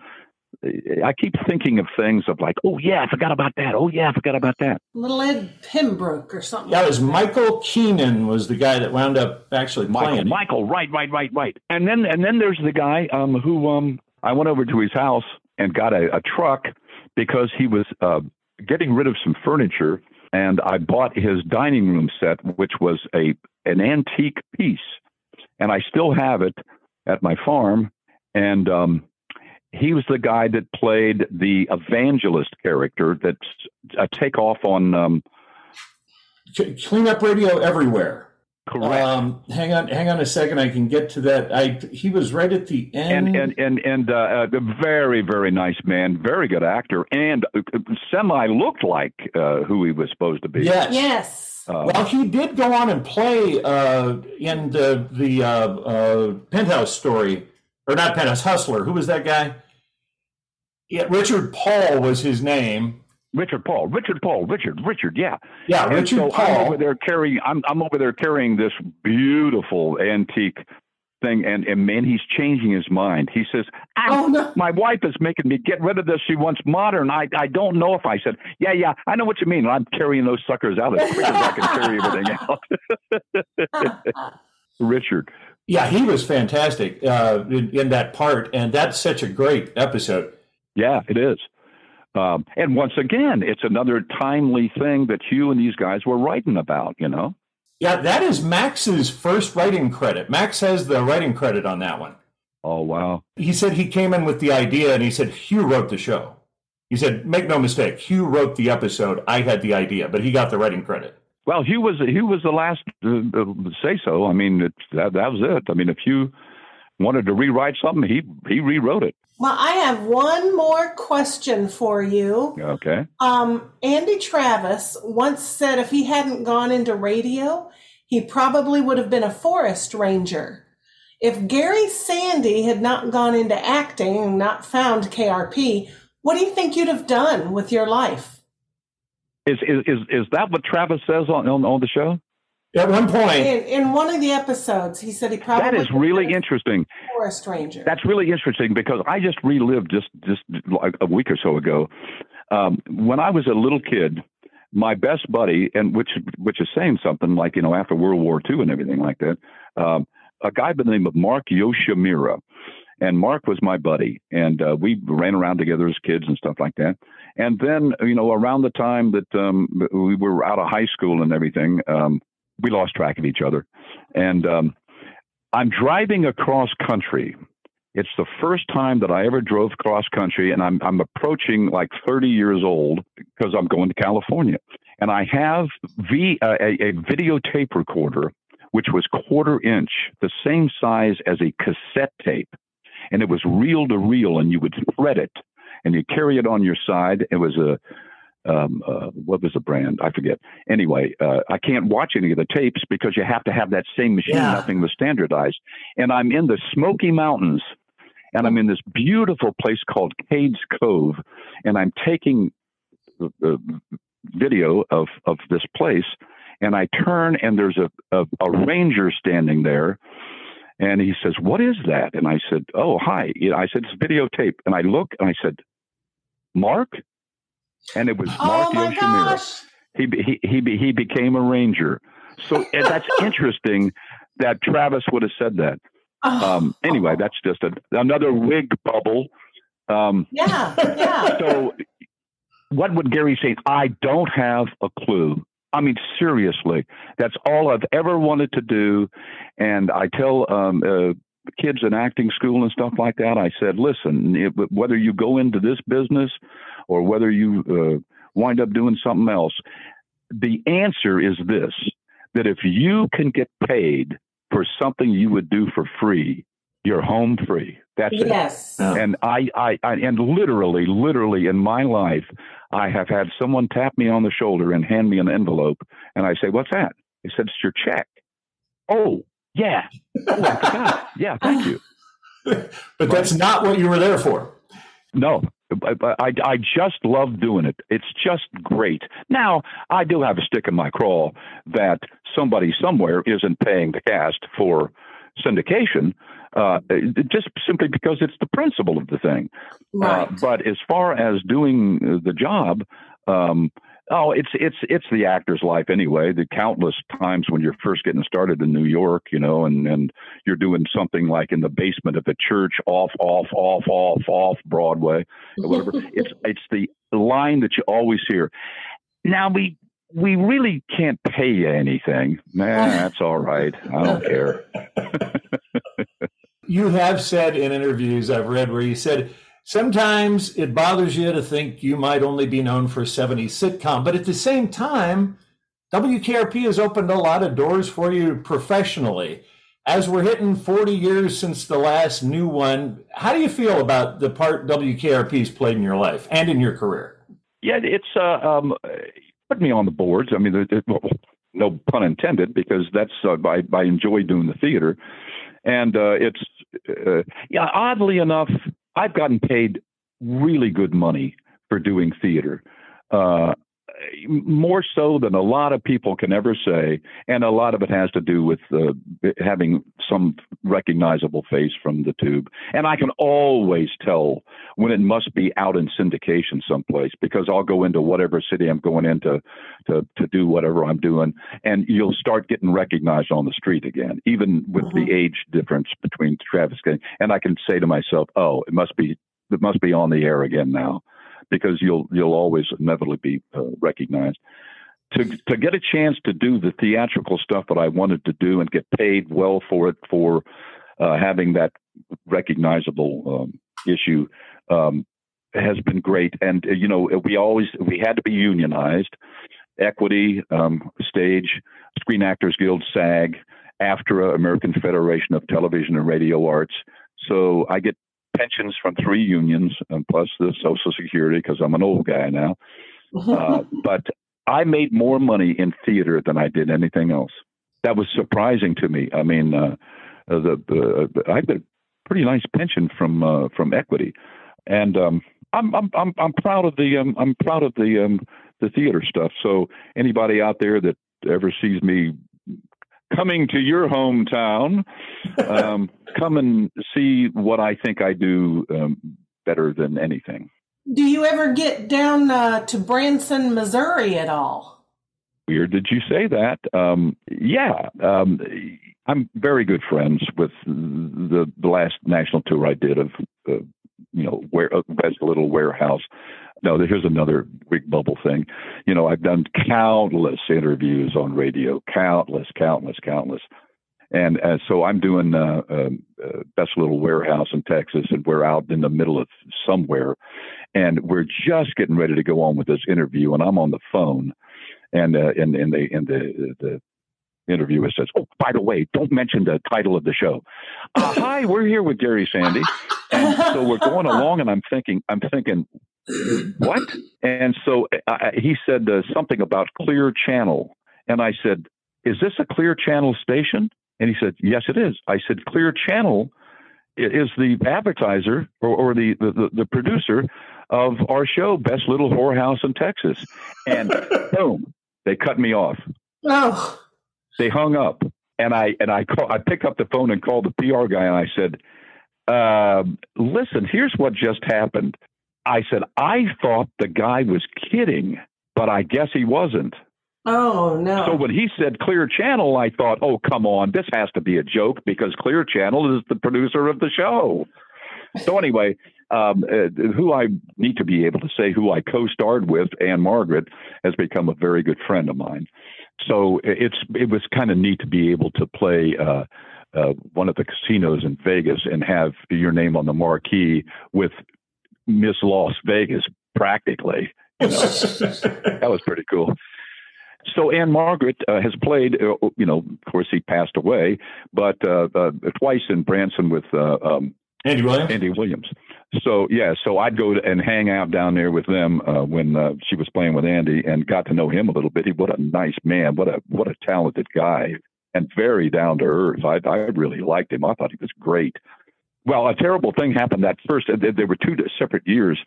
I keep thinking of things of like, oh yeah, I forgot about that. Oh yeah, I forgot about that. Little Ed Pembroke or something. Yeah, it was. Michael Keenan was the guy that wound up actually Michael, playing. it. Michael, right, right, right, right. And then and then there's the guy um, who um, I went over to his house and got a, a truck because he was uh, getting rid of some furniture, and I bought his dining room set, which was a an antique piece, and I still have it at my farm. And um, he was the guy that played the evangelist character that's a takeoff on um, Clean up radio everywhere. correct. Um, hang on, hang on a second. I can get to that. I he was right at the end. and and and and uh, a very very nice man, very good actor, and uh, semi looked like uh, who he was supposed to be. yes, Yes. Uh, Well, he did go on and play uh, in the the uh, uh, Penthouse story, or not Penthouse Hustler. Who was that guy? Yeah, Richard Paul was his name. Richard Paul, Richard Paul, Richard, Richard, yeah. Yeah, and Richard so I'm Paul. over there carrying. I'm I'm over there carrying this beautiful antique thing, and and man, he's changing his mind. He says, ah, Oh, no. My wife is making me get rid of this. She wants modern. I, I don't know if I said, yeah, yeah, I know what you mean. I'm carrying those suckers out as quick as I can carry everything out. Richard. Yeah, he was fantastic uh, in, in, that part, and that's such a great episode. Yeah, it is. Um, and once again, it's another timely thing that Hugh and these guys were writing about. You know. Yeah, that is Max's first writing credit. Max has the writing credit on that one. Oh wow! He said he came in with the idea, and he said Hugh wrote the show. He said, "Make no mistake, Hugh wrote the episode. I had the idea, but he got the writing credit." Well, Hugh was Hugh was the last to, to say so. I mean, it, that that was it. I mean, if Hugh wanted to rewrite something, he he rewrote it. Well, I have one more question for you. Okay. Um, Andy Travis once said if he hadn't gone into radio, he probably would have been a forest ranger. If Gary Sandy had not gone into acting and not found KRP, what do you think you'd have done with your life? Is is is, is that what Travis says on, on, on the show? At one point, in, in, one of the episodes, he said he probably that is really interesting. Forest ranger. That's really interesting because I just relived just just like a week or so ago um, when I was a little kid. My best buddy, and which which is saying something like you know after World War II and everything like that, um, a guy by the name of Mark Yoshimura, and Mark was my buddy, and uh, we ran around together as kids and stuff like that. And then, you know, around the time that um, we were out of high school and everything, um, we lost track of each other. And um, I'm driving across country. It's the first time that I ever drove cross country, and I'm I'm approaching like 30 years old because I'm going to California, and I have v, uh, a, a videotape recorder which was quarter inch, the same size as a cassette tape, and it was reel to reel, and you would thread it and you carry it on your side. It was a um, uh, what was the brand? I forget. Anyway, uh, I can't watch any of the tapes because you have to have that same machine. Yeah. Nothing was standardized. And I'm in the Smoky Mountains, and I'm in this beautiful place called Cades Cove, and I'm taking the video of of this place, and I turn, and there's a, a, a ranger standing there. And he says, "What is that?" And I said, "Oh, hi." I said, "It's videotape." And I look, and I said, Mark, and it was oh Mark oh Yoshimura. He, he he he became a ranger. So that's interesting that Travis would have said that. Oh. Um, anyway, that's just a, another wig bubble. Um, yeah, yeah. So, what would Gary say? I don't have a clue. I mean, seriously, that's all I've ever wanted to do. And I tell um, uh, kids in acting school and stuff like that, I said, listen, it, whether you go into this business or whether you uh, wind up doing something else, the answer is this that if you can get paid for something you would do for free, you're home free. That's yes. it. And I, I, I, and literally, literally in my life, I have had someone tap me on the shoulder and hand me an envelope, and I say, "What's that?" He said, "It's your check." Oh, yeah. Oh, I forgot. Yeah, thank you. but that's not what you were there for. No, I, I, I, just love doing it. It's just great. Now, I do have a stick in my craw that somebody somewhere isn't paying the cast for syndication, uh, just simply because it's the principle of the thing. Uh, right. Uh, but as far as doing the job, um, Oh, it's it's it's the actor's life anyway. The countless times when you're first getting started in New York, you know, and and you're doing something like in the basement of a church, off, off, off, off, off Broadway, or whatever. it's it's the line that you always hear. Now we we really can't pay you anything. Man, that's all right. I don't care. you have said in interviews I've read where you said Sometimes it bothers you to think you might only be known for a 70s sitcom, but at the same time, WKRP has opened a lot of doors for you professionally. As we're hitting 40 years since the last new one, how do you feel about the part WKRP's played in your life and in your career? Yeah, it's uh, um, put me on the boards. I mean, it, it, no pun intended, because that's uh, I, I enjoy doing the theater, and uh, it's uh, yeah. Oddly enough, I've gotten paid really good money for doing theater. Uh, more so than a lot of people can ever say, and a lot of it has to do with uh, having some recognizable face from the tube. And I can always tell when it must be out in syndication someplace because I'll go into whatever city I'm going into to to do whatever I'm doing, and you'll start getting recognized on the street again, even with mm-hmm. the age difference between Travis and I can say to myself, "Oh, it must be it must be on the air again now." Because you'll you'll always inevitably be uh, recognized. To to get a chance to do the theatrical stuff that I wanted to do and get paid well for it for uh, having that recognizable um, issue um, has been great. And uh, you know we always we had to be unionized. Equity, um, stage, Screen Actors Guild, SAG, AFTRA, American Federation of Television and Radio Arts. So I get pensions from three unions and plus the Social Security because I'm an old guy now. Uh, but I made more money in theater than I did anything else. That was surprising to me. I mean, uh, the, the, I got a pretty nice pension from uh, from Equity, and um, I'm I'm I'm I'm proud of the um, I'm proud of the um, the theater stuff. So anybody out there that ever sees me coming to your hometown, um, come and see what I think I do um, better than anything. Do you ever get down uh, to Branson, Missouri at all? Weird did you say that. Um, yeah. Um, I'm very good friends with the, the last national tour I did of, uh, you know, where uh, Best Little Warehouse no, here's another big bubble thing. You know, I've done countless interviews on radio, countless, countless, countless. And, and so I'm doing uh, uh, uh, Best Little Warehouse in Texas, and we're out in the middle of somewhere, and we're just getting ready to go on with this interview, and I'm on the phone, and uh, and and the and the the interviewer says, "Oh, by the way, don't mention the title of the show." Uh, hi, we're here with Gary Sandy, and so we're going along, and I'm thinking, I'm thinking, what? And so I, he said uh, something about Clear Channel. And I said, Is this a Clear Channel station? And he said, Yes, it is. I said, Clear Channel is the advertiser or, or the, the, the, producer of our show, Best Little Whorehouse in Texas. And boom, they cut me off. Oh. They hung up. And I and I call, I picked up the phone and called the PR guy and I said, uh, listen, here's what just happened. I said, I thought the guy was kidding, but I guess he wasn't. Oh, no. So when he said Clear Channel, I thought, oh, come on, this has to be a joke because Clear Channel is the producer of the show. So anyway, um, uh, who I need to be able to say who I co-starred with, Ann-Margret, has become a very good friend of mine. So it's it was kind of neat to be able to play uh, uh, one of the casinos in Vegas and have your name on the marquee with Miss Las Vegas practically. You know? that was pretty cool. So Ann-Margret uh, has played, uh, you know, of course he passed away, but uh, uh twice in Branson with uh, um, Andy Williams. Andy Williams. So yeah, so I'd go and hang out down there with them uh, when she was playing with Andy, and got to know him a little bit. He, what a nice man, what a what a talented guy, and very down to earth. I I really liked him. I thought he was great well, a terrible thing happened that first. Uh, there were two separate years,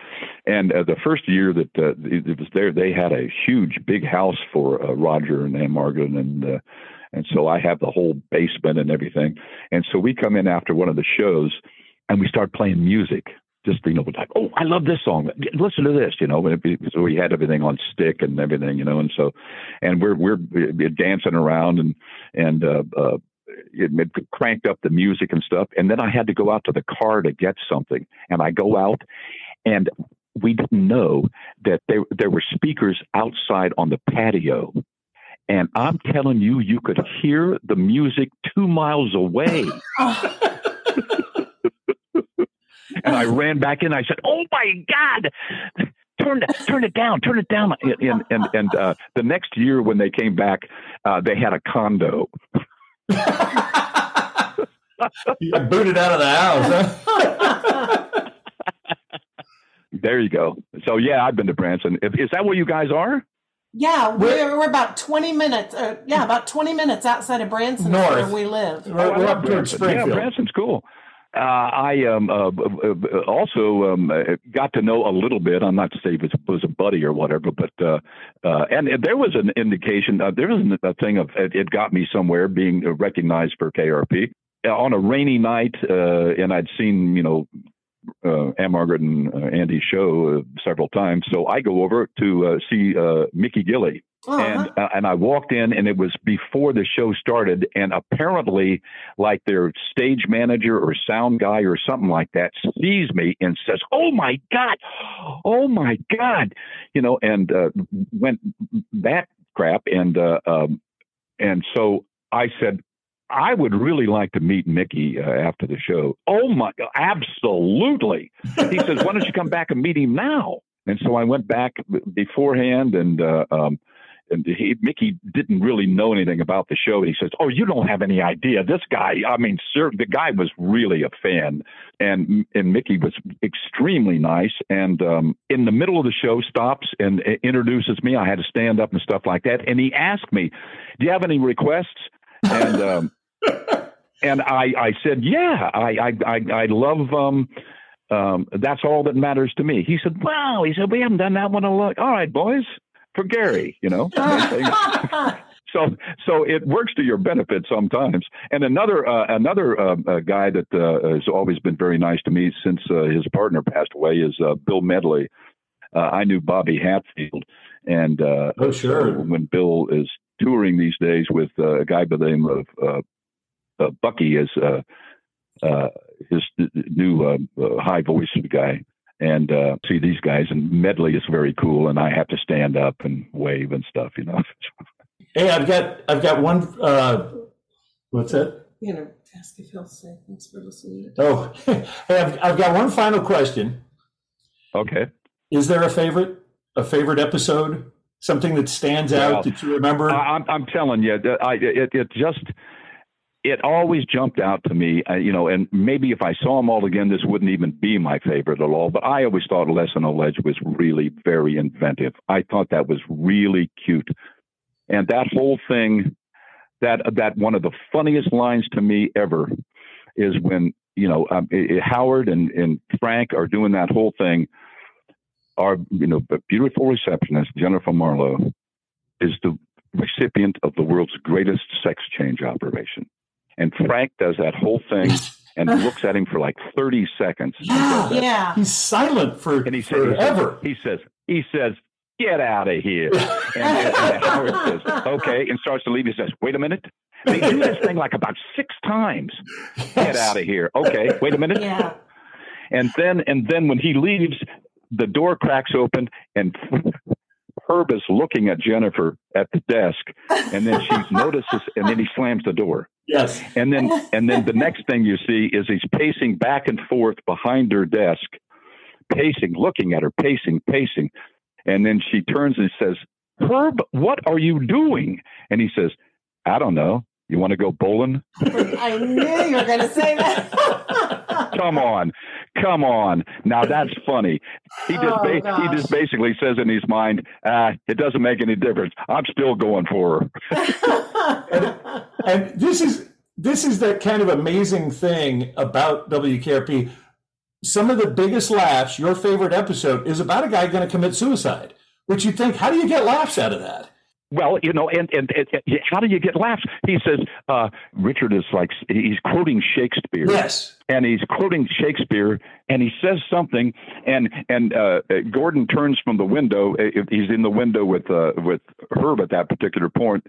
and uh, the first year that uh, it was there, they had a huge, big house for uh, Roger and Ann-Margret, and uh, and so I have the whole basement and everything. And so we come in after one of the shows, and we start playing music. Just you know, like, oh, I love this song. Listen to this, you know. So we had everything on stick and everything, you know, and so, and we're we're, we're dancing around and and uh, uh, it, cranked up the music and stuff. And then I had to go out to the car to get something. And I go out and we didn't know that there, there were speakers outside on the patio. And I'm telling you, you could hear the music two miles away. and I ran back in. I said, "Oh my God, turn it, turn it down, turn it down." And and and uh, the next year when they came back, uh, they had a condo. you booted out of the house. Huh? there you go. So yeah, I've been to Branson. Is that where you guys are? Yeah, we're, we're about twenty minutes. Uh, yeah, about twenty minutes outside of Branson, North. where we live. We're, we're up towards Springfield. Yeah, Branson's cool. Uh, I um, uh, also um, got to know a little bit. I'm not to say it was, a buddy or whatever, but uh, uh, and there was an indication. Uh, there was a thing of it, it got me somewhere being recognized for KRP on a rainy night, and I'd seen you know uh, Ann-Margret and uh, Andy's show uh, several times. So I go over to uh, see uh, Mickey Gilley. Uh-huh. And uh, and I walked in, and it was before the show started. And apparently, like their stage manager or sound guy or something like that sees me and says, "Oh my god, oh my god," you know, and uh, went that crap. And um, and so I said, I would really like to meet Mickey uh, after the show. Oh my, absolutely. He says, why don't you come back and meet him now? And so I went back beforehand and, uh, um, and he, Mickey didn't really know anything about the show. And he says, "Oh, you don't have any idea. This guy. I mean, sir, the guy was really a fan, and and Mickey was extremely nice. And um, in the middle of the show, stops and uh, introduces me. I had to stand up and stuff like that. And he asked me, "Do you have any requests?" And um, and I, I said, yeah, I, I, I, I love, um, um, that's all that matters to me. He said, wow, he said, we haven't done that one a lot. All right, boys, for Gary, you know. so, so it works to your benefit sometimes. And another, uh, another uh, uh, guy that uh, has always been very nice to me since uh, his partner passed away is uh, Bill Medley. I knew Bobby Hatfield, and oh, sure. when Bill is touring these days with a guy by the name of uh, Bucky as uh, uh, his new uh, uh, high voice guy. And uh, see these guys, and Medley is very cool, and I have to stand up and wave and stuff, you know. hey, I've got I've got one. Uh, what's that? You know, ask if he'll say thanks for listening. Oh, hey, I've, I've got one final question. Okay. Is there a favorite a favorite episode? Something that stands out well, that you remember? I, am I'm telling you, I, it, it just it always jumped out to me, uh, you know, and maybe if I saw them all again, this wouldn't even be my favorite at all. But I always thought Les on a Ledge was really very inventive. I thought that was really cute, and that whole thing, that that one of the funniest lines to me ever, is when you know um, it, Howard and and Frank are doing that whole thing. Our you know beautiful receptionist Jennifer Marlowe is the recipient of the world's greatest sex change operation. And Frank does that whole thing and looks at him for like 30 seconds. Yeah, yeah. He's silent for and he says, forever. He says, he says, get out of here. and, and, Howard says, okay, and starts to leave. He says, wait a minute. They do this thing like about six times. Yes. Get out of here. Okay, wait a minute. Yeah. And then, and then when he leaves, the door cracks open and Herb is looking at Jennifer at the desk, and then she notices, and then he slams the door. Yes. And then, and then the next thing you see is he's pacing back and forth behind her desk, pacing, looking at her, pacing, pacing, and then she turns and says, "Herb, what are you doing?" And he says, "I don't know. You want to go bowling?" I knew you were going to say that. Come on come on. Now that's funny. He just oh, ba- he just basically says in his mind, ah, it doesn't make any difference. I'm still going for her. and, and this is this is that kind of amazing thing about WKRP. Some of the biggest laughs, your favorite episode, is about a guy going to commit suicide. Which you think, how do you get laughs out of that? Well, you know, and, and, and, how do you get laughs? He says uh, Richard is like he's quoting Shakespeare. Yes, and he's quoting Shakespeare, and he says something, and and uh, Gordon turns from the window. He's in the window with uh, with Herb at that particular point.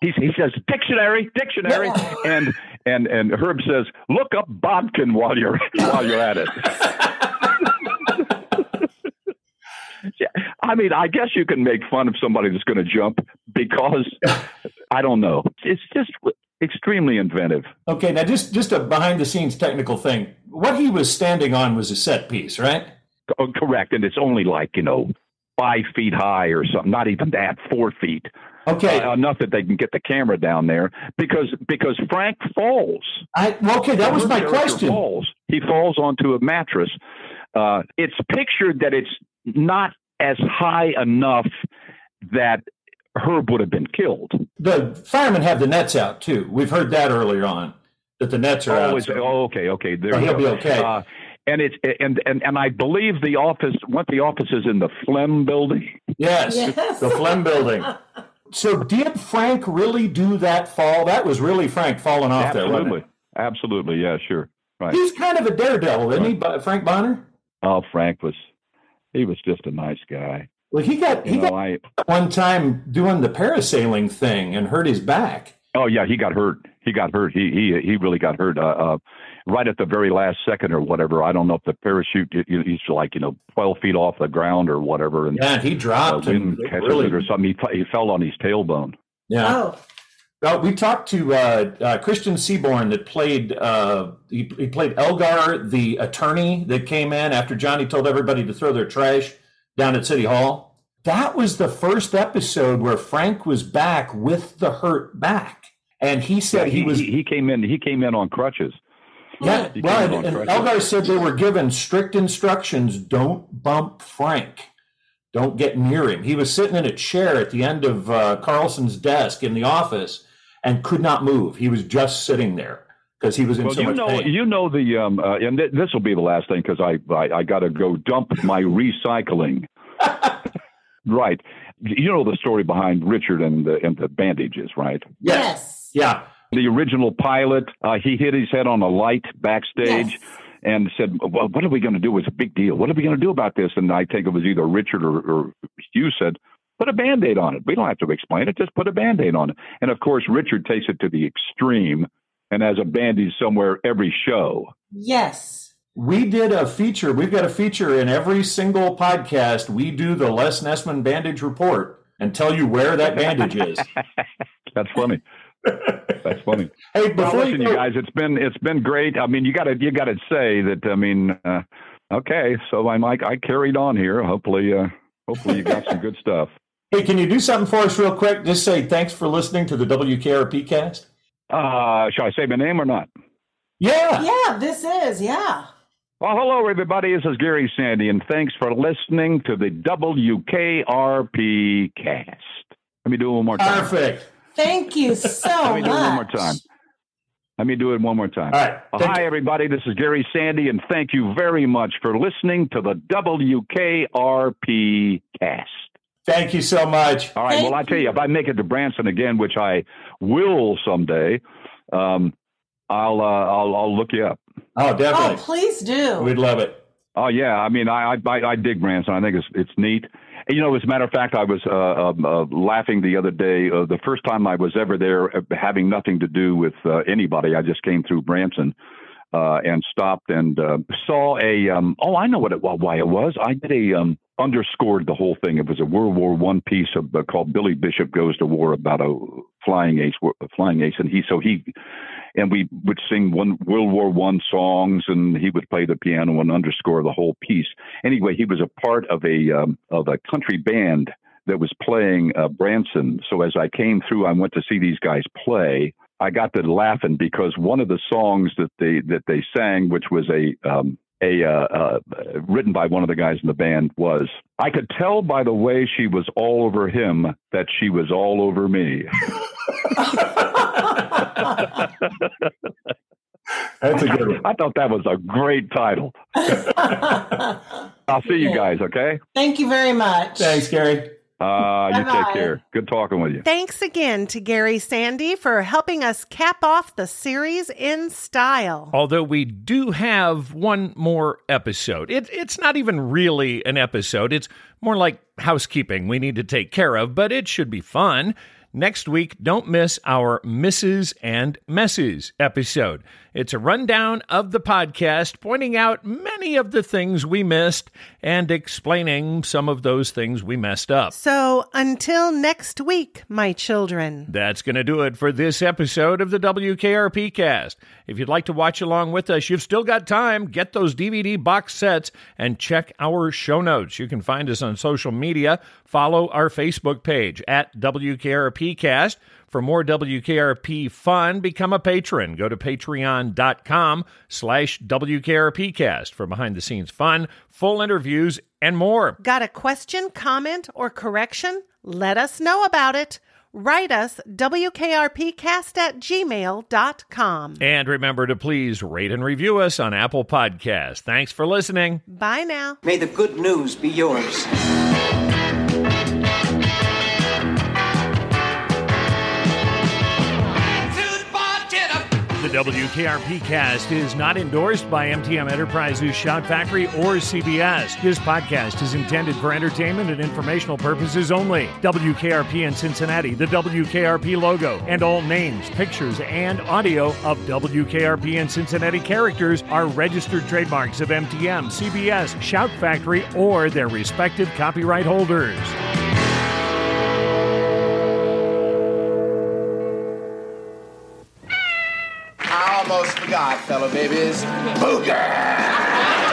He, he says dictionary, dictionary, and and and Herb says look up Bodkin while you're while you're at it. I mean, I guess you can make fun of somebody that's going to jump because I don't know. It's just extremely inventive. Okay, now just just a behind the scenes technical thing. What he was standing on was a set piece, right? Oh, correct, and it's only like you know five feet high or something. Not even that, four feet. Okay, uh, enough that they can get the camera down there because because Frank falls. I, okay, that was my question. Falls. He falls onto a mattress. Uh, it's pictured that it's not as high enough that Herb would have been killed. The firemen have the nets out too. We've heard that earlier on. that the nets are Oh, out. so- oh, okay, okay. There So you he'll go. be okay. Uh, and it's and, and and I believe the office. What the office is in the Flem building. yes, Yes. the Flem building. So did Frank really do that fall? That was really Frank falling off there, Absolutely, absolutely. Yeah, sure. Right. He's kind of a daredevil, isn't he, Frank Bonner? Oh, Frank was. He was just a nice guy. Well, he got he know, got I. one time doing the parasailing thing and hurt his back. Oh yeah, he got hurt. He got hurt. He he he really got hurt. Uh, uh, right at the very last second or whatever. I don't know if the parachute. You know, he's like you know twelve feet off the ground or whatever, and Yeah, he uh, dropped and wind catches really, it or something. He, he fell on his tailbone. yeah. Oh, Well, we talked to uh, uh, Christian Seaborn that played. Uh, he, he played Elgar, the attorney that came in after Johnny told everybody to throw their trash down at City Hall. That was the first episode where Frank was back with the hurt back, and he said he, was. he, he came in. He came in on crutches. yeah, he well, and, crutches. Elgar said they were given strict instructions: don't bump Frank. Don't get near him. He was sitting in a chair at the end of uh, Carlson's desk in the office and could not move. He was just sitting there because he was in Well, so you much know, pain. you know the, um, uh, and th- this will be the last thing because I, I, I got to go dump my recycling. right. You know the story behind Richard and the and the bandages, right? yes. Yeah. The original pilot, uh, he hit his head on a light backstage. Yes. And said, well, "What are we going to do? It's a big deal. What are we going to do about this?" And I think it was either Richard or, or Hugh said, "Put a band-aid on it. We don't have to explain it. Just put a band-aid on it." And of course, Richard takes it to the extreme and has a bandage somewhere every show. Yes. We did a feature. We've got a feature in every single podcast. We do the Les Nessman bandage report and tell you where that bandage is. That's funny. That's funny. Hey, Well, listen, you you go, guys, it's been it's been great. I mean, you got to you got to say that. I mean, uh, okay, so I'm like I carried on here. Hopefully, uh, hopefully you got some good stuff. Hey, can you do something for us real quick? Just say thanks for listening to the WKRP cast. Uh, shall I say my name or not? Yeah. Yeah, this is. Yeah. Well, hello everybody. This is Gary Sandy, and thanks for listening to the WKRP cast. Let me do it one more time. Perfect. Thank you so much. Let me much. do it one more time. Let me do it one more time. All right. Well, hi, you. everybody. This is Gary Sandy, and thank you very much for listening to the WKRP cast. Thank you so much. All right. Thank well, I tell you, if I make it to Branson again, which I will someday, um, I'll, uh, I'll I'll look you up. Oh, definitely. Oh, definitely. please do. We'd love it. Oh yeah, I mean, I I, I dig Branson. I think it's it's neat. And, you know, as a matter of fact, I was uh, um, uh, laughing the other day. Uh, the first time I was ever there, uh, having nothing to do with uh, anybody, I just came through Branson uh, and stopped and uh, saw a. Um, oh, I know what it why it was. I did a um, underscored the whole thing. It was a World War One piece of uh, called Billy Bishop Goes to War about a flying ace, a flying ace, and he so he and we would sing one World War One songs, and he would play the piano and underscore the whole piece. Anyway, he was a part of a um, of a country band that was playing uh, Branson. So as I came through, I went to see these guys play. I got to laughing because one of the songs that they that they sang, which was a um, a uh, uh, written by one of the guys in the band, was I could tell by the way she was all over him that she was all over me. That's a good one. I thought that was a great title. I'll see you guys, okay? Thank you very much. Thanks, Gary. Uh, you Bye-bye. take care. Good talking with you. Thanks again to Gary Sandy for helping us cap off the series in style. Although we do have one more episode. It, it's not even really an episode, it's more like housekeeping we need to take care of, but it should be fun. Next week, don't miss our Misses and Messes episode. It's a rundown of the podcast, pointing out many of the things we missed and explaining some of those things we messed up. So until next week, my children. That's going to do it for this episode of the WKRP cast. If you'd like to watch along with us, you've still got time. Get those DVD box sets and check our show notes. You can find us on social media. Follow our Facebook page at WKRP cast. For more WKRP fun, become a patron. Go to patreon.com slash WKRPcast for behind the scenes fun, full interviews, and more. Got a question, comment, or correction? Let us know about it. Write us WKRPcast at gmail.com. And remember to please rate and review us on Apple Podcasts. Thanks for listening. Bye now. May the good news be yours. WKRP cast is not endorsed by MTM Enterprises, Shout Factory, or CBS. This podcast is intended for entertainment and informational purposes only. WKRP in Cincinnati, the WKRP logo, and all names, pictures, and audio of WKRP in Cincinnati characters are registered trademarks of MTM, CBS, Shout Factory, or their respective copyright holders. Almost forgot, fellow babies. Booger!